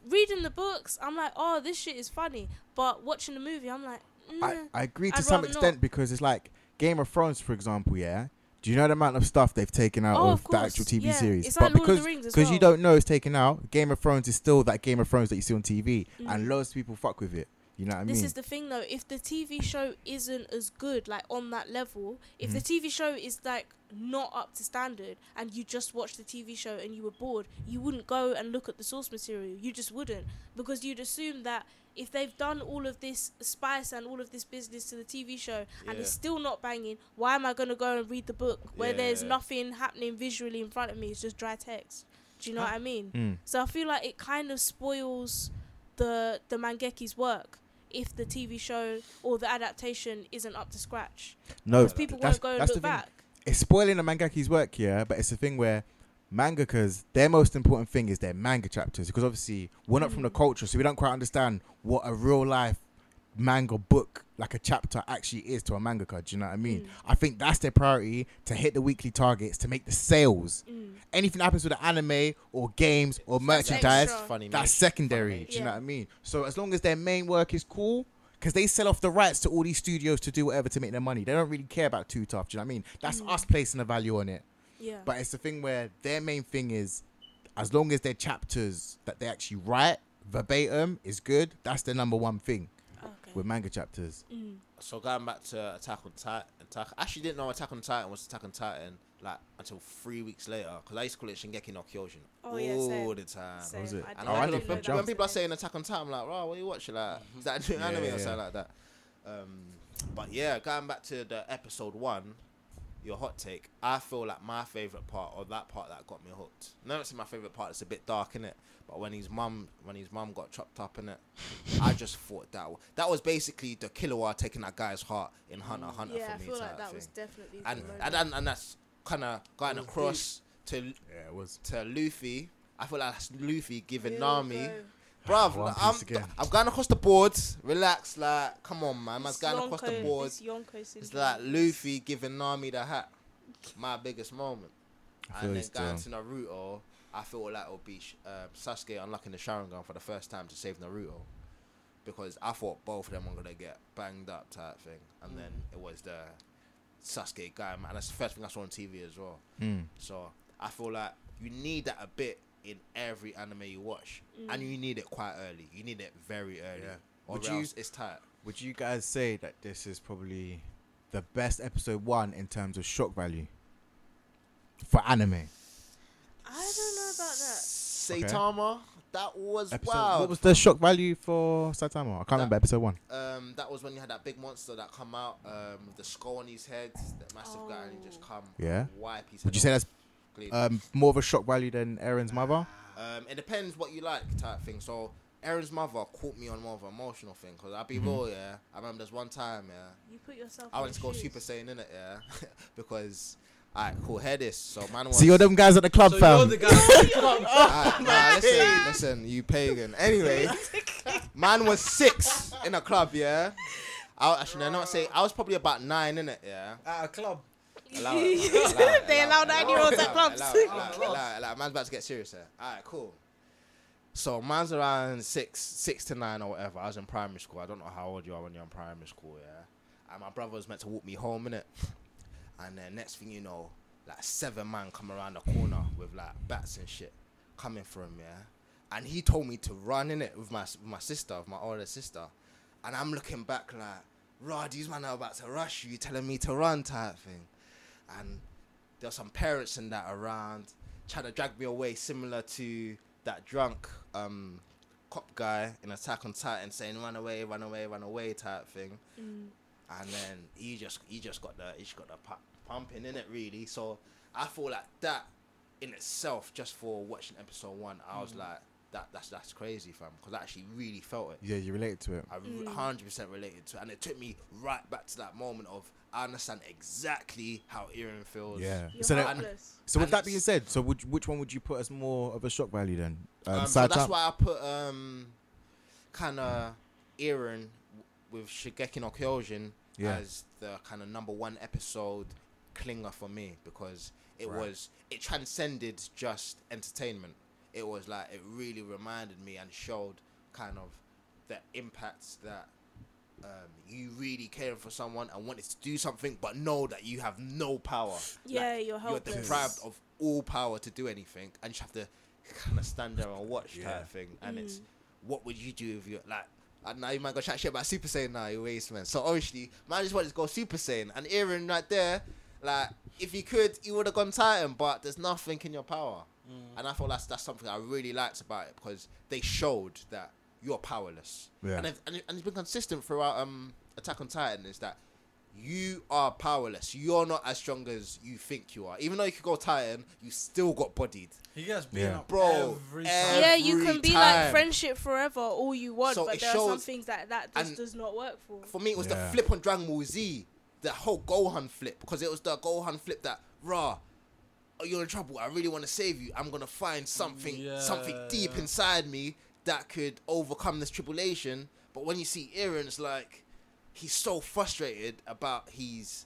Reading the books, I'm like, "Oh, this shit is funny," but watching the movie, I'm like, I, mm. I agree to I'd some rather extent not. because it's like Game of Thrones, for example. Yeah. Do you know the amount of stuff they've taken out Oh, of, of the actual TV yeah. series? It's but like Lord of because the Rings as because you well. don't know it's taken out, Game of Thrones is still that Game of Thrones that you see on TV, Mm. and loads of people fuck with it. You know what I mean? this mean? is the thing though. If the TV show isn't as good, like on that level, if the Mhm. TV show is like not up to standard, and you just watched the TV show and you were bored, you wouldn't go and look at the source material. You just wouldn't because you'd assume that if they've done all of this spice and all of this business to the TV show and Yeah. it's still not banging, why am I gonna go and read the book where there's nothing happening visually in front of me? It's just dry text. Do you know what I mean? Mm. So I feel like it kind of spoils the the mangaka's work if the TV show or the adaptation isn't up to scratch. No, Because people won't go and look back. It's spoiling the mangaka's work, yeah, but it's the thing where mangakas, their most important thing is their manga chapters because obviously we're not from the Mm. culture, so we don't quite understand what a real life manga book, like a chapter, actually is to a mangaka. Do you know what I mean? Mm. I think that's their priority to hit the weekly targets to make the sales. Mm. Anything happens with the anime or games or merchandise, extra. Funny that's secondary. Funny Do you know what I mean? So as long as their main work is cool, because they sell off the rights to all these studios to do whatever to make their money. They don't really care about too tough. Do you know what I mean? That's Mm. us placing a value on it. Yeah. But it's the thing where their main thing is, as long as their chapters that they actually write verbatim is good, that's the number one thing okay. with manga chapters. Mm. So going back to Attack on Titan, Attack, I actually didn't know Attack on Titan was Attack on Titan like until three weeks later because I used to call it Shingeki no Kyojin Oh, all same. the time. Same. was it? And Oh, like, I not did know when, when people are saying Attack on Titan, I'm like, oh, what are you watching? Like, is that a new Yeah, anime yeah, or something like that? Um, but yeah, going back to the episode one, your hot take. I feel like my favorite part, or that part that got me hooked. No, it's my favorite part. It's a bit dark in it, but when his mum, when his mum got chopped up in it, I just thought that w- that was basically the Killua taking that guy's heart in Hunter x Hunter Yeah, I for me. feel like that thing. was definitely and, moment. and and and that's kind of going It was across to Yeah, it was. to Luffy. I feel like that's Luffy giving Nami. go. Bruv, One I'm, Piece again. I'm going across the boards. Relax, like, come on, man. Man's This going across the Yonko- boards. this Yonko It's syndrome. like Luffy giving Nami the hat. My biggest moment. I feel And you then going to still. Naruto, I feel like it'll be uh, Sasuke unlocking the Sharingan for the first time to save Naruto. Because I thought both of them were going to get banged up type thing. And then it was the Sasuke guy, man. That's the first thing I saw on TV as well. Mm. So I feel like you need that a bit in every anime you watch, and Mm. you need it quite early. You need it very early, Yeah. or Would else you- it's tight. Would you guys say that this is probably the best episode one in terms of shock value for anime? I don't know about that. Saitama, that was Episode, wild. what was the shock value for Saitama? I can't That- remember episode one. um, that was when you had that big monster that come out, um, with the skull on his head, that massive guy, and he just Oh. come, Yeah. and wipe his. Would you head say that's clean. um, more of a shock value than Eren's mother? Um, it depends what you like, type thing. So Eren's mother caught me on more of an emotional thing, cause I'll be Mhm. real, yeah. I remember there's one time, yeah. You put yourself. I in went to go shoes. Super Saiyan in it, yeah, because alright, cool. Hear this. So man was. So you're them guys at the club, So fam. you're the guy. Alright, nah, listen, listen, you pagan. Anyway, man was six in a club, yeah. I actually, I know what I say. I was probably about nine in it, yeah. At a club. Allow it, They allow it, nine-year-olds at clubs. allow it, it. Man's about to get serious here. Alright, cool. So man's around six, six to nine or whatever. I was in primary school. I don't know how old you are when you're in primary school, yeah. And my brother was meant to walk me home in it. And then next thing you know, like seven man come around the corner with like bats and shit coming for him, yeah. And he told me to run in it with my with my sister, with my older sister. And I'm looking back like, Rod, these man are about to rush you, you, telling me to run type thing. And there were some parents and that around trying to drag me away, similar to that drunk um, cop guy in Attack on Titan saying "run away, run away, run away" type thing. Mm. And then he just he just got the he just got the pu- pumping in it really. So I feel like that in itself, just for watching episode one, I was like, that that's that's crazy, fam, because I actually really felt it. Yeah, you related to it. I Mm. hundred percent related to, it. and it took me right back to that moment of I understand exactly how Eren feels. Yeah. You're So, then, heartless. so with and that being said, so would, which one would you put as more of a shock value then? Um, Um, so that's Saitama- why I put um, kind of Eren with Shingeki no Kyojin Yeah. as the kind of number one episode clinger for me because it Right. was it transcended just entertainment. It was like it really reminded me and showed kind of the impacts that um, you really caring for someone and wanted to do something, but know that you have no power. Yeah, Like, you're helpless. you're deprived of all power to do anything, and you have to kind of stand there and watch Yeah. type thing. And it's Mm. what would you do if you like? And now you might go chat shit about Super Saiyan now, you waste man. So obviously, man just wanted to go Super Saiyan. And Eren right there, like, if he could, he would have gone Titan, but there's nothing in your power. Mm. And I thought that's that's something I really liked about it because they showed that you're powerless. Yeah. And, and, it- and it's been consistent throughout um Attack on Titan is that you are powerless. You're not as strong as you think you are. Even though you could go Titan, you still got bodied. He gets beaten Yeah. up Bro, every every- yeah, you can be like friendship forever all you want, So but it there are some shows- things that that just does not work for. For me, it was Yeah. the flip on Dragon Ball Z, the whole Gohan flip, because it was the Gohan flip that raw. Oh, you're in trouble. I really want to save you. I'm gonna find something, something deep inside me that could overcome this tribulation. But when you see Eren, it's like he's so frustrated about his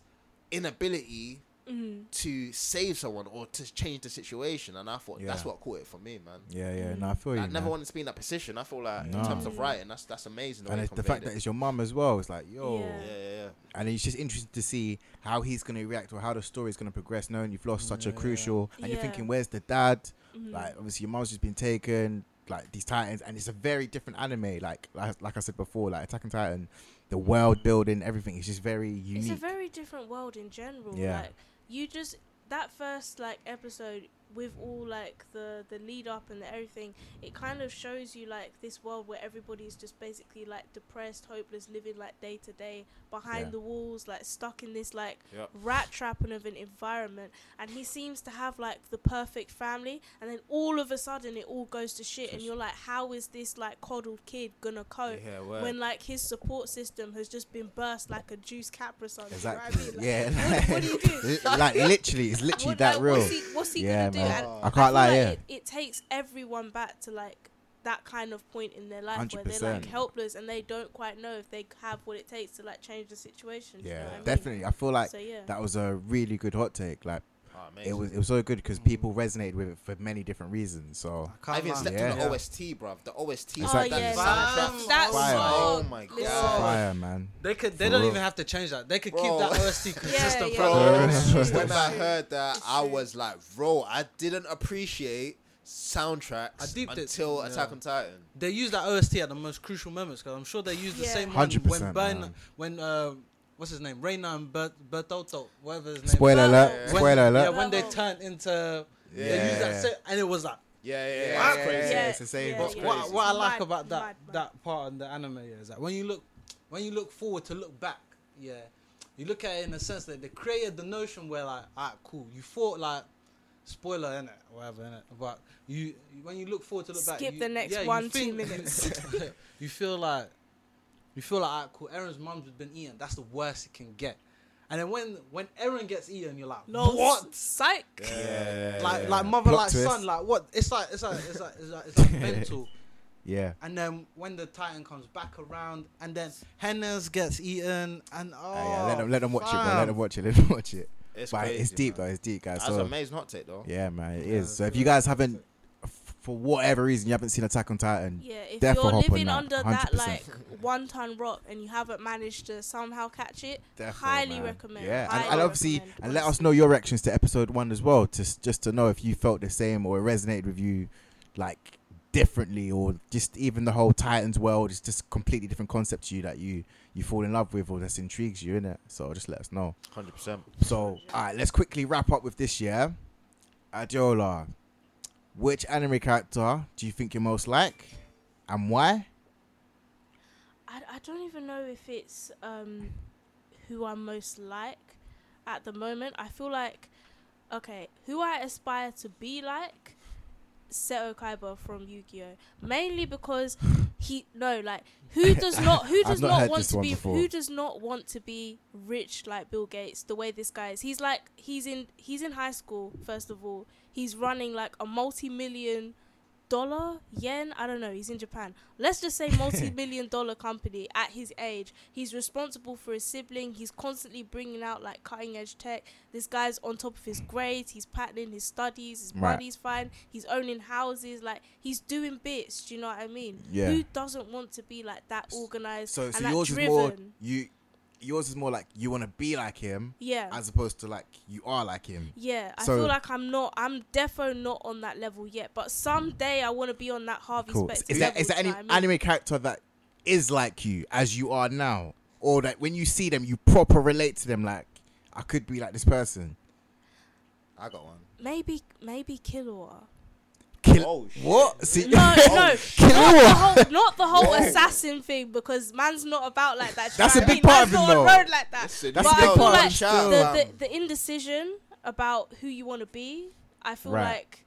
inability Mm. to save someone or to change the situation. And I thought that's what caught it for me, man. Yeah, yeah. No, I feel you. I never man. wanted to be in that position. I feel like No. in terms of writing, that's that's amazing. The and it's the fact conveyed that it's your mum as well. It's like, yo, Yeah. yeah, yeah, yeah. and it's just interesting to see how he's gonna react or how the story is gonna progress. Knowing you've lost such a crucial, and you're thinking, where's the dad? Mhm. Like, obviously, your mum's just been taken. Like these Titans, and it's a very different anime. Like, like, like I said before, like Attack on Titan, the world building, everything is just very unique. it's a very different world in general. Yeah. Like you just that first like episode with all like the the lead up and the everything, it kind of shows you like this world where everybody's just basically like depressed, hopeless, living like day to day behind Yeah. the walls, like stuck in this like Yep. rat trapping of an environment. And he seems to have like the perfect family, and then all of a sudden it all goes to shit, and you're like, how is this like coddled kid gonna cope? Yeah, when like his support system has just been burst like a juice Capri Sun. Exactly. You know I mean? Like, yeah. what, what do you do? like literally, it's literally What- that like, real. What's he, what's he Yeah, gonna do? Man. And oh. I can't feel lie, like yeah. It, it takes everyone back to like that kind of point in their life where they're like helpless and they don't quite know if they have what it takes to like change the situation. you know Yeah, I mean? definitely. I feel like so yeah. that was a really good hot take. Like Oh, it was, it was so good because people resonated with it for many different reasons. So I even lie. slept Yeah. on the OST, bruv. The OST. Exactly. Oh that yeah, Fam, soundtrack. that Fire. Oh my. God. fire, man. They could. They For don't real. even have to change that. They could Bro. keep that OST consistent yeah. for Bro, when I heard that, I was like, bro, I didn't appreciate soundtracks I deeped it. until Yeah. Attack on Titan. They use that OST at the most crucial moments because I'm sure they use the Yeah. same one 100%, when Burn, when uh, what's his name, Reina and Bert, Bertotto, whatever his name. Spoiler is. alert! Yeah. When, Spoiler alert! Yeah, when they Bravo. turned into, Yeah. they used that, sa- and it was like. Yeah, yeah, Yeah, yeah. yeah, That's crazy. yeah, it's the same. yeah, yeah. What, what I like Mad, about that mad, mad. that part in the anime is that when you look when you look forward to look back, yeah, you look at it in the sense that they created the notion where like, alright, cool, you thought like spoiler in it, whatever in it, but you when you look forward to look back, Skip the next yeah, you one, two minutes. you feel like you feel like alright, cool. Eren's mum's been eaten. That's the worst it can get. And then when when Eren gets eaten, you're like, Lol, what? Psych. Yeah. Like like mother Plot like twist. son like what? It's like it's like it's like it's like, it's like mental. Yeah, And then when the Titan comes back around, and then Hannes gets eaten, and oh, Ah, yeah. Let them let them watch it, bro. Let fam. them watch it. Let them watch it. It's, but crazy, it's deep man. though. It's deep, guys. That's So an amazing hot take, though. yeah, man, it Yeah, is. So if you guys haven't, f- for whatever reason, you haven't seen Attack on Titan, Yeah, if you're hop on living that, under that 100%. like one ton rock and you haven't managed to somehow catch it, Defo, highly man. recommend. Yeah, and, highly and obviously, recommend, and let us know your reactions to episode one as well, to just to know if you felt the same or it resonated with you, like differently, or just even the whole Titans world is just a completely different concept to you that you you fall in love with or that intrigues you in it. So just let us know. 100%. So all right, let's quickly wrap up with this year. Adiola, which anime character do you think you're most like, and why? I, I don't even know if it's um who I'm most like at the moment. I feel like okay, who I aspire to be like Seto Kaiba from Yu-Gi-Oh. Mainly because he no like who does not who does not not, want to be before. who does not want to be rich like Bill Gates the way this guy is. He's like he's in he's in high school first of all. He's running like a multi-million dollar yen? I don't know he's in japan. Let's just say multi-million dollar company at his age. He's responsible for his sibling. He's constantly bringing out like cutting edge tech. This guy's on top of his grades. He's patenting his studies. His Right. body's fine. He's owning houses. Like he's doing bits. Do you know what i mean? Yeah. who doesn't want to be like that organized So and so yours driven is more you. Yours is more like you want to be like him, yeah as opposed to like you are like him. yeah, I feel like I'm not. I'm defo not on that level yet. But someday I want to be on that Harvey Cool. Specter Is there level. is there any you know what I mean? anime character that is like you as you are now, or that when you see them, you proper relate to them. Like I could be like this person. I got one. Maybe maybe Killua. Kill Oh, shit. what? See, No, no, oh, not the whole, not the whole assassin thing because man's not about like that. That's a big part of him, not though. road like that. That's a big part of like the, the, the indecision about who you want to be, I feel Right. like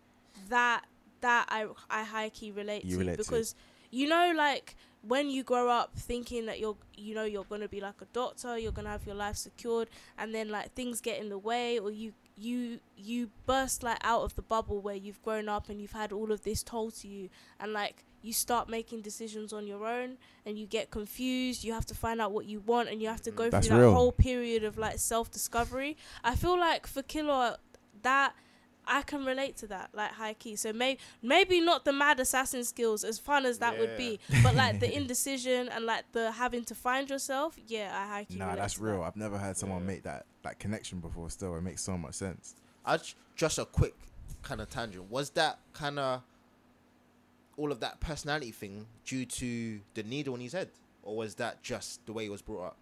that that I I high key relate You to relate to. because you know like when you grow up thinking that you're you know you're gonna be like a doctor, you're gonna have your life secured, and then like things get in the way or you you you burst like out of the bubble where you've grown up and you've had all of this told to you. And like you start making decisions on your own and you get confused. You have to find out what you want and you have to go That's through that real. whole period of like self discovery i feel like for Killua that I can relate to that, like high key. So may- maybe not the mad assassin skills, as fun as that would be, but like the indecision and like the having to find yourself. Yeah, I high key. Nah, that's real. That. I've never heard someone Yeah. make that that connection before. Still, it makes so much sense. I j- just a quick kind of tangent. Was that kind of all of that personality thing due to the needle in his head, or was that just the way he was brought up?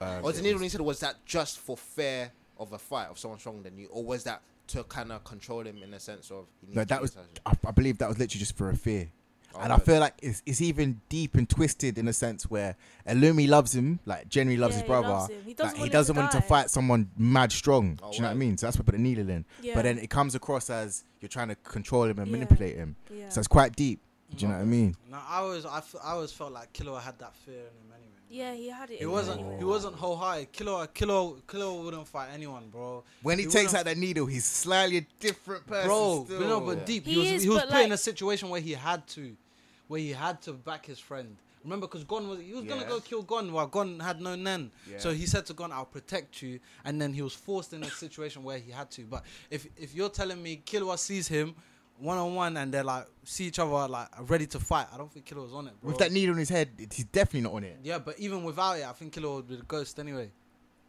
Um, Or the needle in his head? Was that just for fear of a fight of someone stronger than you, or was that to kind of control him in a sense of? He no, needs to that be was. I, I believe that was literally just for a fear. Oh, and I feel like it's, it's even deep and twisted in a sense where Illumi loves him, like genuinely loves Yeah, his he brother. loves him. He doesn't like, want he doesn't to want to fight someone mad strong. Oh, Do you know what I mean? So that's why I put the needle in. Yeah. But then it comes across as you're trying to control him and Yeah. manipulate him. yeah. So it's quite deep. Do you know what I mm. mean? No, I always, I, f- I always felt like Killua had that fear in him anyway. Yeah, he had it. He wasn't. him. He wasn't wholehearted. Killua, Killua, Killua wouldn't fight anyone, bro. When he, He takes out that needle, he's slightly a different person. bro. still. But no, but Yeah. deep. He, He was. is, he was but, put in a situation where he had to, where he had to back his friend. Remember, because Gon was he was gonna go kill Gon while Gon had no nen. Yeah. So he said to Gon, "I'll protect you," and then he was forced in a situation where he had to. But if if you're telling me Killua sees him one on one and they're like see each other like ready to fight, I don't think Killua was on it, bro. With that needle in his head, it- he's definitely not on it. yeah, but even without it, I think Killua would be the ghost anyway.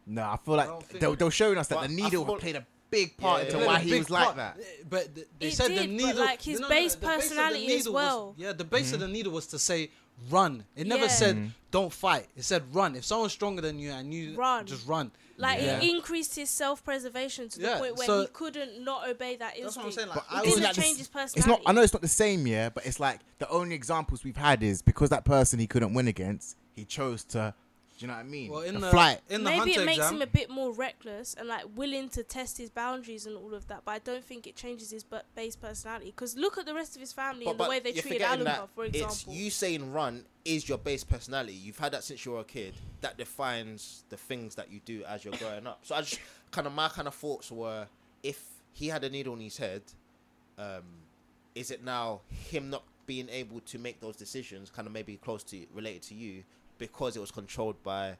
No, I feel like don't think- they, they were showing us that But the needle thought- played a big part Yeah, into why he big was like that. But th- they It said did, the but, needle, like, his no, no, base the base of the personality as needle was- well. yeah, the base of the needle was to say run. It never Yeah. said Mhm. don't fight. It said run. If someone's stronger than you and you Run. just run. Like Yeah. it increased his self preservation to the Yeah, point where so- he couldn't not obey that instinct. That's what I'm saying. Like, But I It isn't was, didn't that the change s- his It's not. I know it's not the same, yeah, but it's like the only examples we've had is because that person he couldn't win against, he chose to. Do you know what I mean? well in to the flight. in the Maybe it makes exam. him a bit more reckless and like willing to test his boundaries and all of that, but I don't think it changes his bu- base personality. Because look at the rest of his family and the way they you're treated forgetting Alluka, that for It's example. you saying run is your base personality. You've had that since you were a kid. That defines the things that you do as you're growing up. So I just kind of my kind of thoughts were if he had a needle in his head, um, is it now him not being able to make those decisions, kind of maybe close to related to you, because it was controlled by,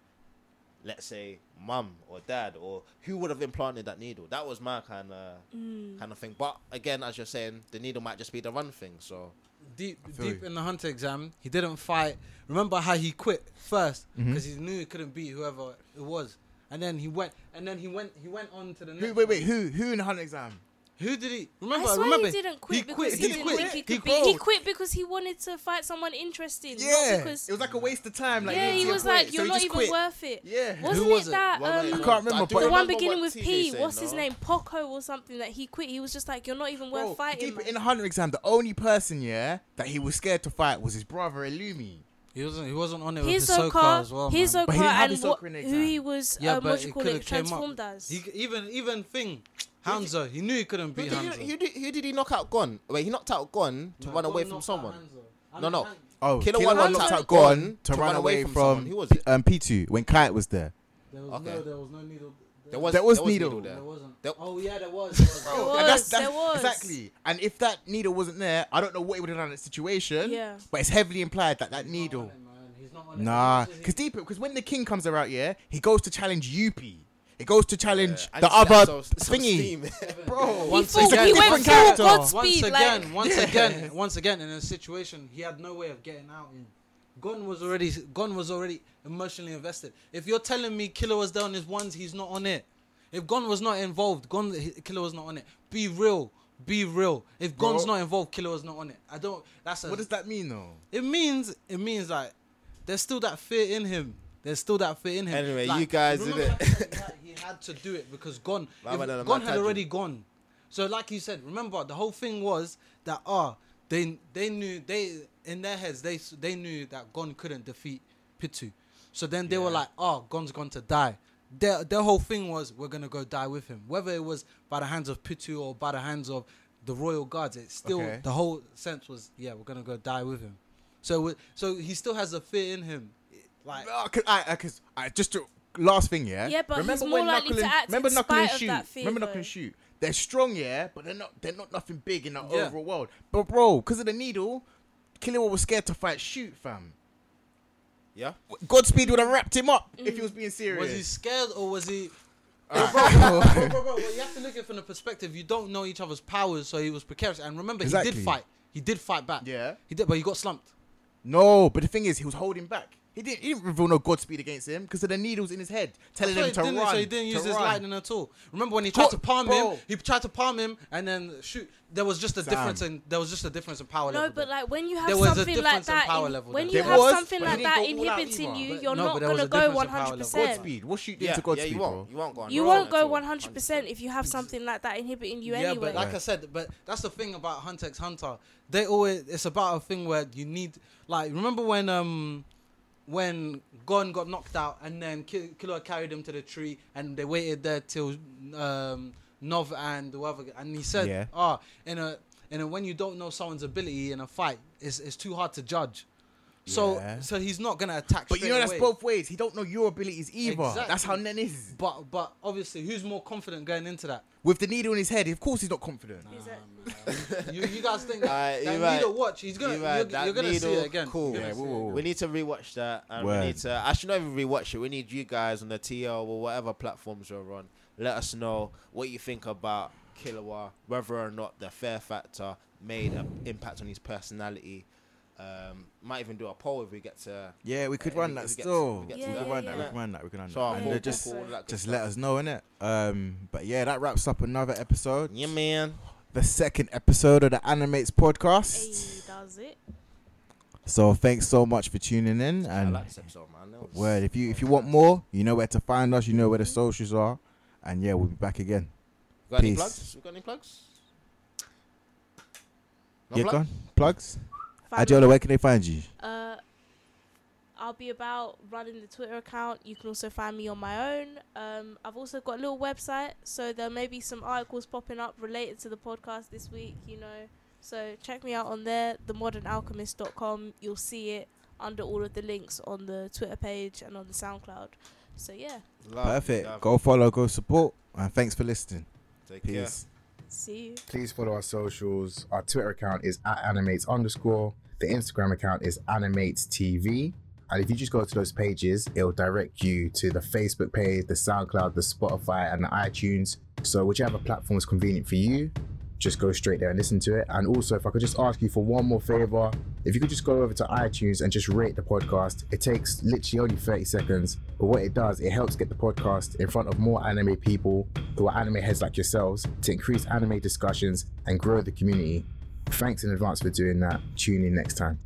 let's say, mum or dad or who would have implanted that needle? That was my kind of Mm. kind of thing. But again, as you're saying, the needle might just be the run thing. So deep deep you. in the hunter exam, he didn't fight. Remember how he quit first because he knew he couldn't beat whoever it was, and then he went and then he went he went on to the next. Who, wait, wait, who, who in the hunter exam? Who did he I remember? swear remember he didn't quit he because quit. he, He didn't quit. think he He could quit. beat. He quit because he wanted to fight someone interesting. Yeah, not because it was like a waste of time. Like yeah, you he was quit, like, "You're he not even quit. worth it." Yeah, Wasn't Who was it it? that? Um, I can't remember, do but- the one beginning with P. said, What's his name? Poco or something that he quit. He was just like, "You're not even worth Bro, fighting." deep in the hunter exam, the only person, yeah, that he was scared to fight was his brother Illumi. He wasn't. He wasn't on it with His Hisoka Hisoka, as well. his man. But he didn't and Hisoka what, who he was, Yeah, um, but what it call coulda it, came up. transformed as. He even even thing, Hanzo. He knew he couldn't Who beat did, Hanzo. he, who, did, who did he knock out Gon? Wait, he knocked out Gon to No, run Gon away from someone. Hanzo. I No, mean, no. Han- Oh, Killua Killua One One knocked knocked out out Gon Gon to run away from someone. Who was it? um, Pitou when Kite was there. There was Okay. no. There was no needle. There was, There was there needle. There there. Wasn't. Oh yeah, there was. There was. There was, that's- that's- there was. Exactly. And if that needle wasn't there, I don't know what he would have done in that situation. Yeah. But it's heavily implied that that He's not needle. on it, man. He's not on. Nah, As much as he- because deep, because when the king comes around, yeah, he goes to challenge Youpi. He goes to challenge I the just see that other so- so thingy. Bro, He, Once fought, again- he went full character. Godspeed. once like, again, once again, once again, in a situation he had no way of getting out in. Gon was already Gon was already emotionally invested. If you're telling me Killua was there on his ones, he's not on it. If Gon was not involved, Gon Killua was not on it. Be real. Be real. If Gon's not involved, Killua was not on it. I don't. That's a, What does that mean though? It means it means like there's still that fear in him. There's still that fear in him. Anyway, Like, you guys, remember innit? like he, had, he had to do it because Gon, if went on a Gon had already gone. So like you said, remember the whole thing was that ah they they knew they in their heads they they knew that Gon couldn't defeat Pitou. So then they were like, oh, Gon's going to die. Their their whole thing was we're gonna go die with him. Whether it was by the hands of Pitou or by the hands of the royal guards, it's still Okay. the whole sense was yeah we're gonna go die with him. So so he still has a fear in him. Like Uh, cause I, I, cause I just to, last thing, yeah. Yeah, but he's remember more when likely Knuckle to act remember in Knuckle and of shoot. that fear, remember though. Knuckle and shoot. They're strong, yeah, but they're not. They're not nothing big in the Yeah. overall world. But bro, because of the needle, Killua was scared to fight shoot, fam. Yeah. Godspeed would have wrapped him up if he was being serious. was he scared or was he? Alright. bro, bro, bro, bro, you have to look at it from the perspective. You don't know each other's powers, so he was precarious. And remember, he did fight. He did fight back. Yeah. he did, but he got slumped. No, but the thing is, he was holding back. He didn't, he didn't reveal no Godspeed against him because of the needles in his head, telling him to didn't, run. so he didn't use his run. lightning at all. Remember when he tried God, to palm bro. him? He tried to palm him, and then shoot. There was just a Sam. difference in there was just a difference in power No, level. but like when you have There was a something like difference in that, power in- level when you have was, something like that go all out inhibiting you, you're no, not but there was gonna go difference in one power hundred level. percent. Godspeed. What shoot Yeah, into yeah, Godspeed, you bro? won't. You won't go. You won't go one hundred percent if you have something like that inhibiting you yeah, anyway. but like I said, but that's the thing about Hunter x Hunter. They always it's about a thing where you need like remember when um when Gon got knocked out and then Ki- Killua carried him to the tree and they waited there till um Knov and whoever and he said, Yeah. "Ah, in a in a when you don't know someone's ability in a fight, it's it's too hard to judge." So Yeah. so he's not gonna attack. But you straight know that's away. both ways. He don't know your abilities either. Exactly. That's how Nen is. But but obviously, who's more confident going into that? With the needle in his head, of course he's not confident. Is it- you, you guys think Alright, that you're right. needle watch? He's gonna You're right, you're, you're gonna see it again. cool. You're Yeah, see whoa, it. whoa, whoa. We need to rewatch that, and Word. we need to. I should not even rewatch it. We need you guys on the TL or whatever platforms you're on. Let us know what you think about Killua, whether or not the fair factor made an impact on his personality. Um, might even do a poll if we get to. Yeah, we could Yeah, run that still. we get could run that. We could run that. We could run So that. And poll, just that just stuff. let us know, innit? Um, but yeah, that wraps up another episode. Yeah, man. The second episode of the Animates podcast. Hey, does it? So thanks so much for tuning in. I And like this episode, man. That was- word, if you if you want more, you know where to find us. You know where the socials are. And yeah, we'll be back again. got any plugs? We got any plugs? No yeah, plug? go on. Plugs. Find Adiola, where can they find you? Uh, I'll be about running the Twitter account. You can also find me on my own. Um, I've also got a little website, so there may be some articles popping up related to the podcast this week. You know, so check me out on there, themodernalchemist.com. You'll see it under all of the links on the Twitter page and on the SoundCloud. So yeah, Love, Perfect. love. Go follow, go support. And thanks for listening. Take care. See you. Please follow our socials. Our Twitter account is at animates underscore. The Instagram account is animates TV. And if you just go to those pages, it'll direct you to the Facebook page, the SoundCloud, the Spotify, and the iTunes. So whichever platform is convenient for you, just go straight there and listen to it. And also, if I could just ask you for one more favor, if you could just go over to iTunes and just rate the podcast. It takes literally only 30 seconds, but what it does, it helps get the podcast in front of more anime people who are anime heads like yourselves to increase anime discussions and grow the community. Thanks in advance for doing that. Tune in next time.